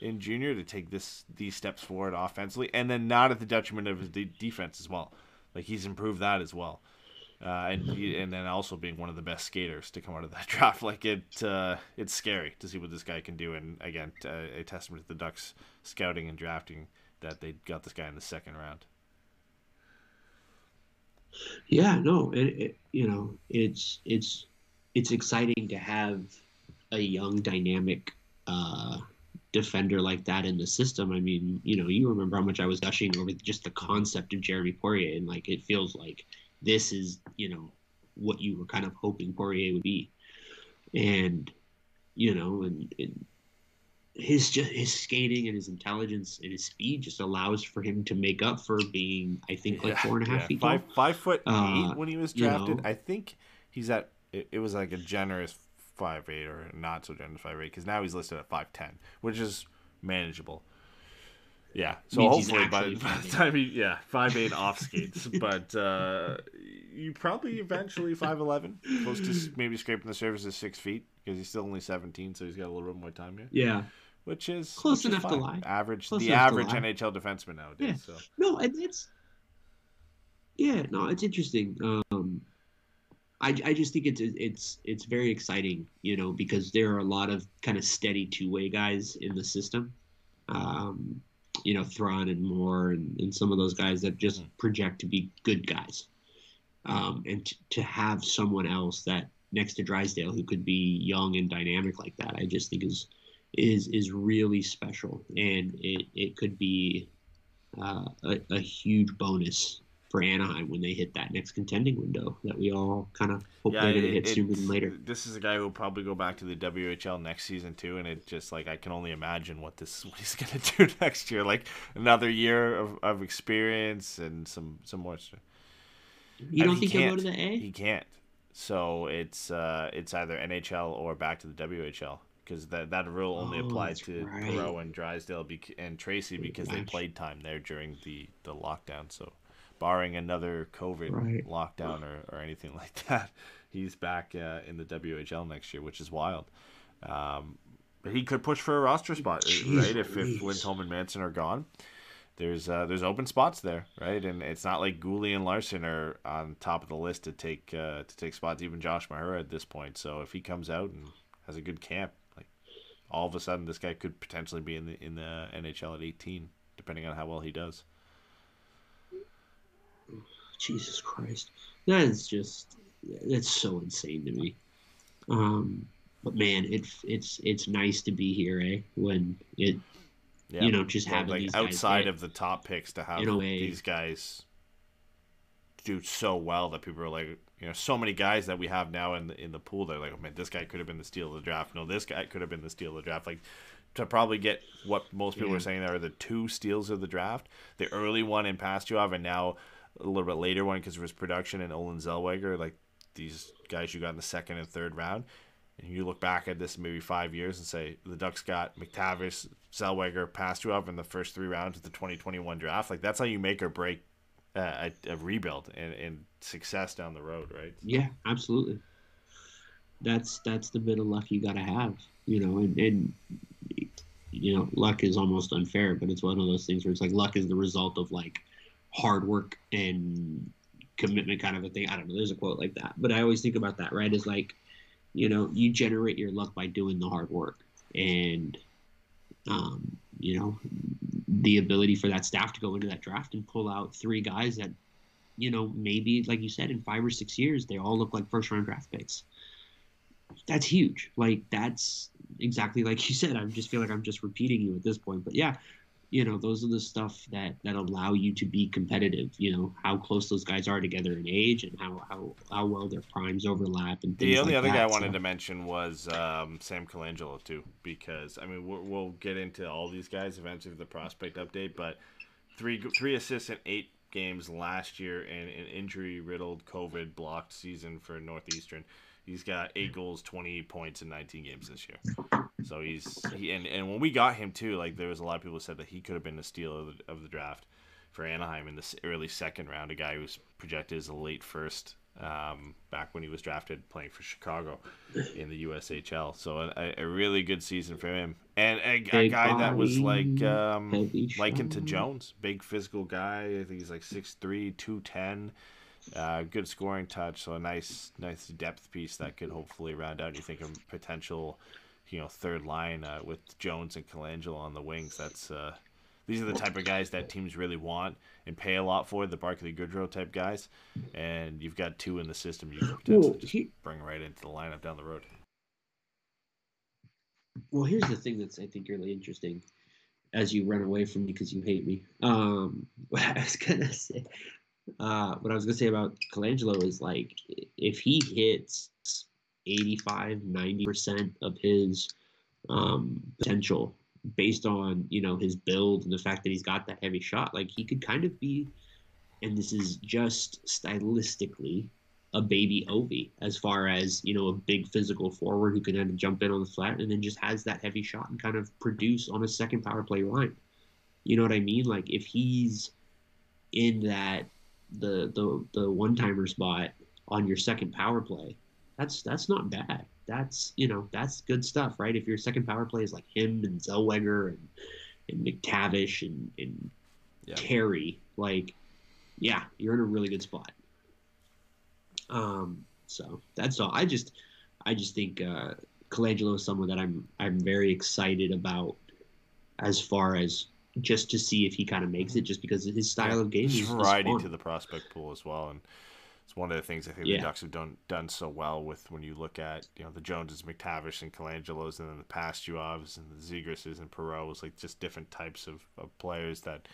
in junior to take this these steps forward offensively, and then not at the detriment of his de- defense as well. Like he's improved that as well, uh, and he, and then also being one of the best skaters to come out of that draft. Like it, uh, it's scary to see what this guy can do, and again, uh, a testament to the Ducks scouting and drafting that they got this guy in the second round. Yeah, no, it, it you know it's it's it's exciting to have a young dynamic uh, defender like that in the system. I mean, you know, you remember how much I was gushing over just the concept of Jeremy Poirier, and like it feels like this is you know what you were kind of hoping Poirier would be, and you know, and, and his just his skating and his intelligence and his speed just allows for him to make up for being, I think, like Yeah, four and a half yeah. feet five tall. five foot eight Uh, when he was you drafted. know. I think he's at it, it was like a generous five eight or not so generous five eight because now he's listed at five ten, which is manageable. Yeah, so he's hopefully by, by the time he yeah five eight off skates, but uh, you probably eventually five eleven, close to maybe scraping the surface of six feet because he's still only seventeen, so he's got a little bit more time here, Yeah. Which is Close which is enough to fine. lie. Average, Close the average. NHL defenseman nowadays. Yeah. So No, and it's yeah, no, it's interesting. Um, I, I just think it's it's it's very exciting, you know, because there are a lot of kind of steady two way guys in the system. Um, you know, Thrun and Moore and, and some of those guys that just project to be good guys. Um, and t- to have someone else that next to Drysdale who could be young and dynamic like that, I just think is is is really special, and it it could be uh, a, a huge bonus for Anaheim when they hit that next contending window that we all kind of hope they're going to hit sooner than later. This is a guy who will probably go back to the WHL next season too, and it just like I can only imagine what this what he's gonna do next year. Like another year of, of experience and some some more. You don't mean, think he he'll go to the A? He can't. So it's uh it's either NHL or back to the WHL because that that rule only Oh, applied to right. Perreault and Drysdale bec- and Tracey because they played time there during the the lockdown. So barring another COVID Right. lockdown or, or anything like that, he's back uh, in the WHL next year, which is wild. Um, but he could push for a roster spot, uh, Jeez right? If, if. Lindholm and Manson are gone, there's uh, there's open spots there, right? And it's not like Gooley and Larsson are on top of the list to take uh, to take spots. Even Josh Mahura at this point. So if he comes out and has a good camp, all of a sudden this guy could potentially be in the in the NHL at 18, depending on how well he does. Jesus Christ, that is just that's so insane to me. Um, but man, it it's it's nice to be here, eh? When it Yeah, you know just Well, having like these guys outside hit. of the top picks to have way. these guys do so well that people are like, you know, so many guys that we have now in the in the pool. They're like, oh man, this guy could have been the steal of the draft. No, this guy could have been the steal of the draft. Like to probably get what most people are mm-hmm. saying there are the two steals of the draft, the early one in Pastujov and now a little bit later one because of his production and Olen Zellweger, like these guys you got in the second and third round. And you look back at this maybe five years and say the Ducks got McTavish, Zellweger, Pastujov in the first three rounds of the 2021 draft. Like that's how you make or break a, a rebuild and, and success down the road, right? Yeah, absolutely. That's that's the bit of luck you got to have, you know, and, and you know, luck is almost unfair, but it's one of those things where it's like luck is the result of like hard work and commitment kind of a thing. I don't know. There's a quote like that, but I always think about that. Right? Is like, you know, you generate your luck by doing the hard work, and um, you know, the ability for that staff to go into that draft and pull out three guys that you know, maybe like you said, in five or six years, they all look like first round draft picks. That's huge. Like that's exactly like you said. I just feel like I'm just repeating you at this point. But yeah, you know, those are the stuff that that allow you to be competitive. You know, how close those guys are together in age and how how, how well their primes overlap and things The only like other that. guy I wanted to mention was um, Sam Colangelo too, because I mean we'll, we'll get into all these guys eventually with the prospect update, but three three assists in eight games last year and an injury riddled COVID blocked season for Northeastern. He's got eight goals, twenty points in nineteen games this year. So he's he and, and when we got him too, like there was a lot of people who said that he could have been the steal of the, of the draft for Anaheim in the early second round. A guy who was projected as a late first um, back when he was drafted playing for Chicago in the USHL. So a, a really good season for him, and a, a guy that was like um, likened to. Jones, big physical guy. I think he's like 6'3", 210. Uh, good scoring touch, so a nice, nice depth piece that could hopefully round out. You think of potential, you know, third line uh, with Jones and Colangelo on the wings. That's uh, these are the type of guys that teams really want and pay a lot for. The Barclay Goodrow type guys, and you've got two in the system you can potentially Well, just he- bring right into the lineup down the road. Well, here's the thing that's I think really interesting. As you run away from me because you hate me. Um, what I was gonna say, uh, what I was gonna say about Colangelo is like if he hits 85, 90 percent of his um, potential based on you know his build and the fact that he's got that heavy shot, like he could kind of be, and this is just stylistically a baby Ovi as far as you know a big physical forward who can of jump in on the flat and then just has that heavy shot and kind of produce on a second power play line. You know what I mean? Like if he's in that the the the one timer spot on your second power play, that's that's not bad. That's you know that's good stuff, right? If your second power play is like him and Zellweger and and McTavish and and Yeah. Terry, like yeah, you're in a really good spot. Um, so that's all. I just, I just think uh, Colangelo is someone that I'm, I'm very excited about, as far as just to see if he kind of makes it, just because his style of game There's is variety to the prospect pool as well, and it's one of the things I think Yeah. the Ducks have done done so well with when you look at you know the Joneses, McTavish, and Colangelos, and then the Pastujovs and the Zegrases and Perreault's, like just different types of, of players that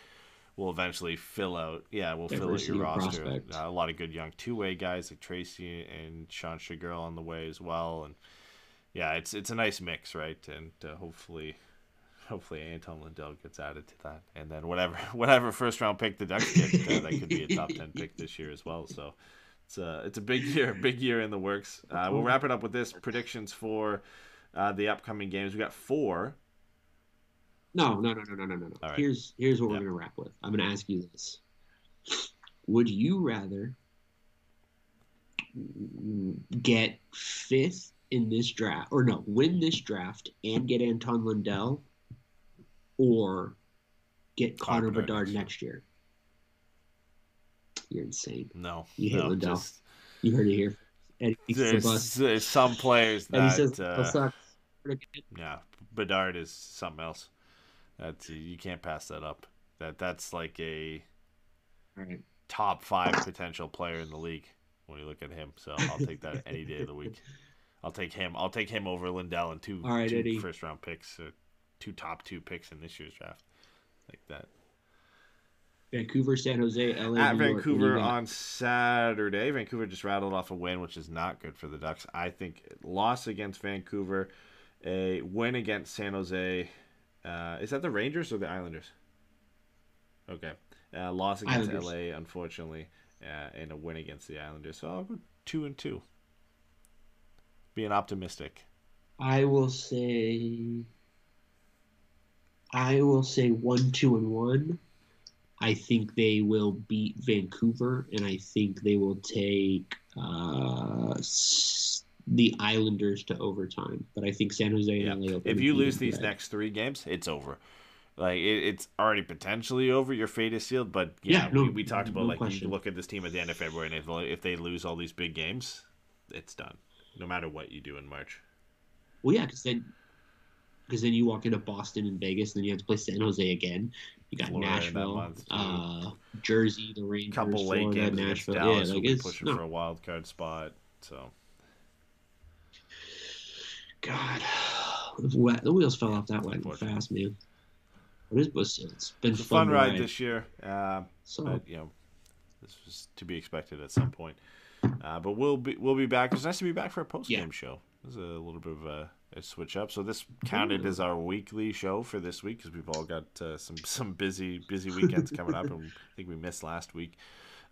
will eventually fill out. Yeah, will fill out your roster. Uh, a lot of good young two way guys like Tracey and Sean Sugar on the way as well, and yeah, it's it's a nice mix, right? And uh, hopefully hopefully Anton Lundell gets added to that, and then whatever whatever first round pick the Ducks get, uh, that could be a top ten pick this year as well. So it's a it's a big year, big year in the works. Uh, we'll wrap it up with this predictions for uh, the upcoming games. We got four. No, no, no, no, no, no, no. no. Here's here's what Yeah. we're gonna wrap with. I'm gonna ask you this: Would you rather get fifth in this draft, or no, win this draft and get Anton Lundell, or get Connor Connor Bedard next year. You're insane. No, You hate no, Lundell. just You heard it here. Eddie thinks it's a there's, bust. there's some players that says uh, yeah, Bedard is something else. That's you can't pass that up. That that's like a right. top five potential player in the league when you look at him. So I'll take that any day of the week. I'll take him. I'll take him over Lundell and two, All right, two first round picks, two top two picks in this year's draft, like that. Vancouver, San Jose, LA, At New York. What do you Vancouver got? on Saturday, Vancouver just rattled off a win, which is not good for the Ducks. I think loss against Vancouver, a win against San Jose. Uh, is that the Rangers or the Islanders? Okay, uh, loss against Islanders. LA, unfortunately, uh, and a win against the Islanders. So I'll go two and two. Being optimistic. I will say. I will say one, two, and one. I think they will beat Vancouver, and I think they will take uh, the Islanders to overtime. But I think San Jose and Yeah. LA. If you lose these next three games, it's over. Like it, it's already potentially over. Your fate is sealed. But yeah, Yeah, no- we, we talked about no like you look at this team at the end of February, and if, if they lose all these big games, it's done. No matter what you do in March. Well, yeah, because then, because then you walk into Boston and Vegas, and then you have to play San Jose again. You got Florida Nashville, uh, Jersey, the Rangers, couple late Florida, games Nashville. Dallas. yeah, like it's pushing no, for a wild card spot. So God, the wheels fell off that one fast, man. It's, was- it's been it's a fun fun to ride this year. Uh, So but you know, this was to be expected at some point. Uh, but we'll be we'll be back. It's nice to be back for a post game Yeah. show. This is a little bit of a switch up. So this counted as our weekly show for this week because we've all got uh, some some busy busy weekends coming up, and I think we missed last week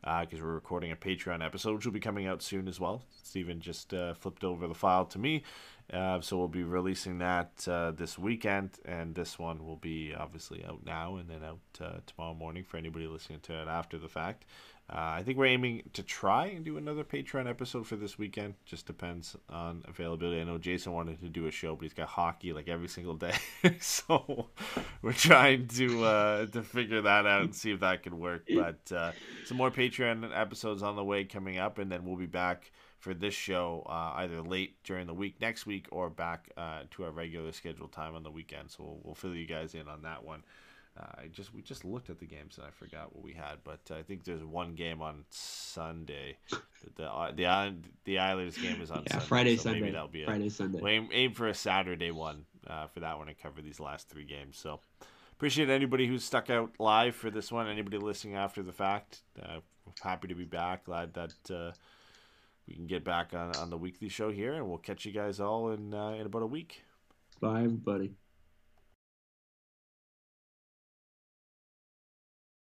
because we're recording a Patreon episode, which will be coming out soon as well. Steven just uh, flipped over the file to me, uh, so we'll be releasing that uh, this weekend, and this one will be obviously out now and then out uh, tomorrow morning for anybody listening to it after the fact. Uh, I think we're aiming to try and do another Patreon episode for this weekend. Just depends on availability. I know Jason wanted to do a show, but he's got hockey like every single day, so we're trying to uh, to figure that out and see if that can work. But uh, some more Patreon episodes on the way coming up, and then we'll be back for this show uh, either late during the week next week or back uh, to our regular scheduled time on the weekend. So we'll, we'll fill you guys in on that one. Uh, I just we just looked at the games and I forgot what we had, but I think there's one game on Sunday. The the the, Island- the Islanders game is on yeah, Sunday, Friday, so Sunday, maybe that'll be a, Friday, Sunday. We'll aim, aim for a Saturday one uh, for that one and cover these last three games. So appreciate anybody who's stuck out live for this one. Anybody listening after the fact, uh, happy to be back. Glad that uh, we can get back on, on the weekly show here, and we'll catch you guys all in uh, in about a week. Bye, everybody.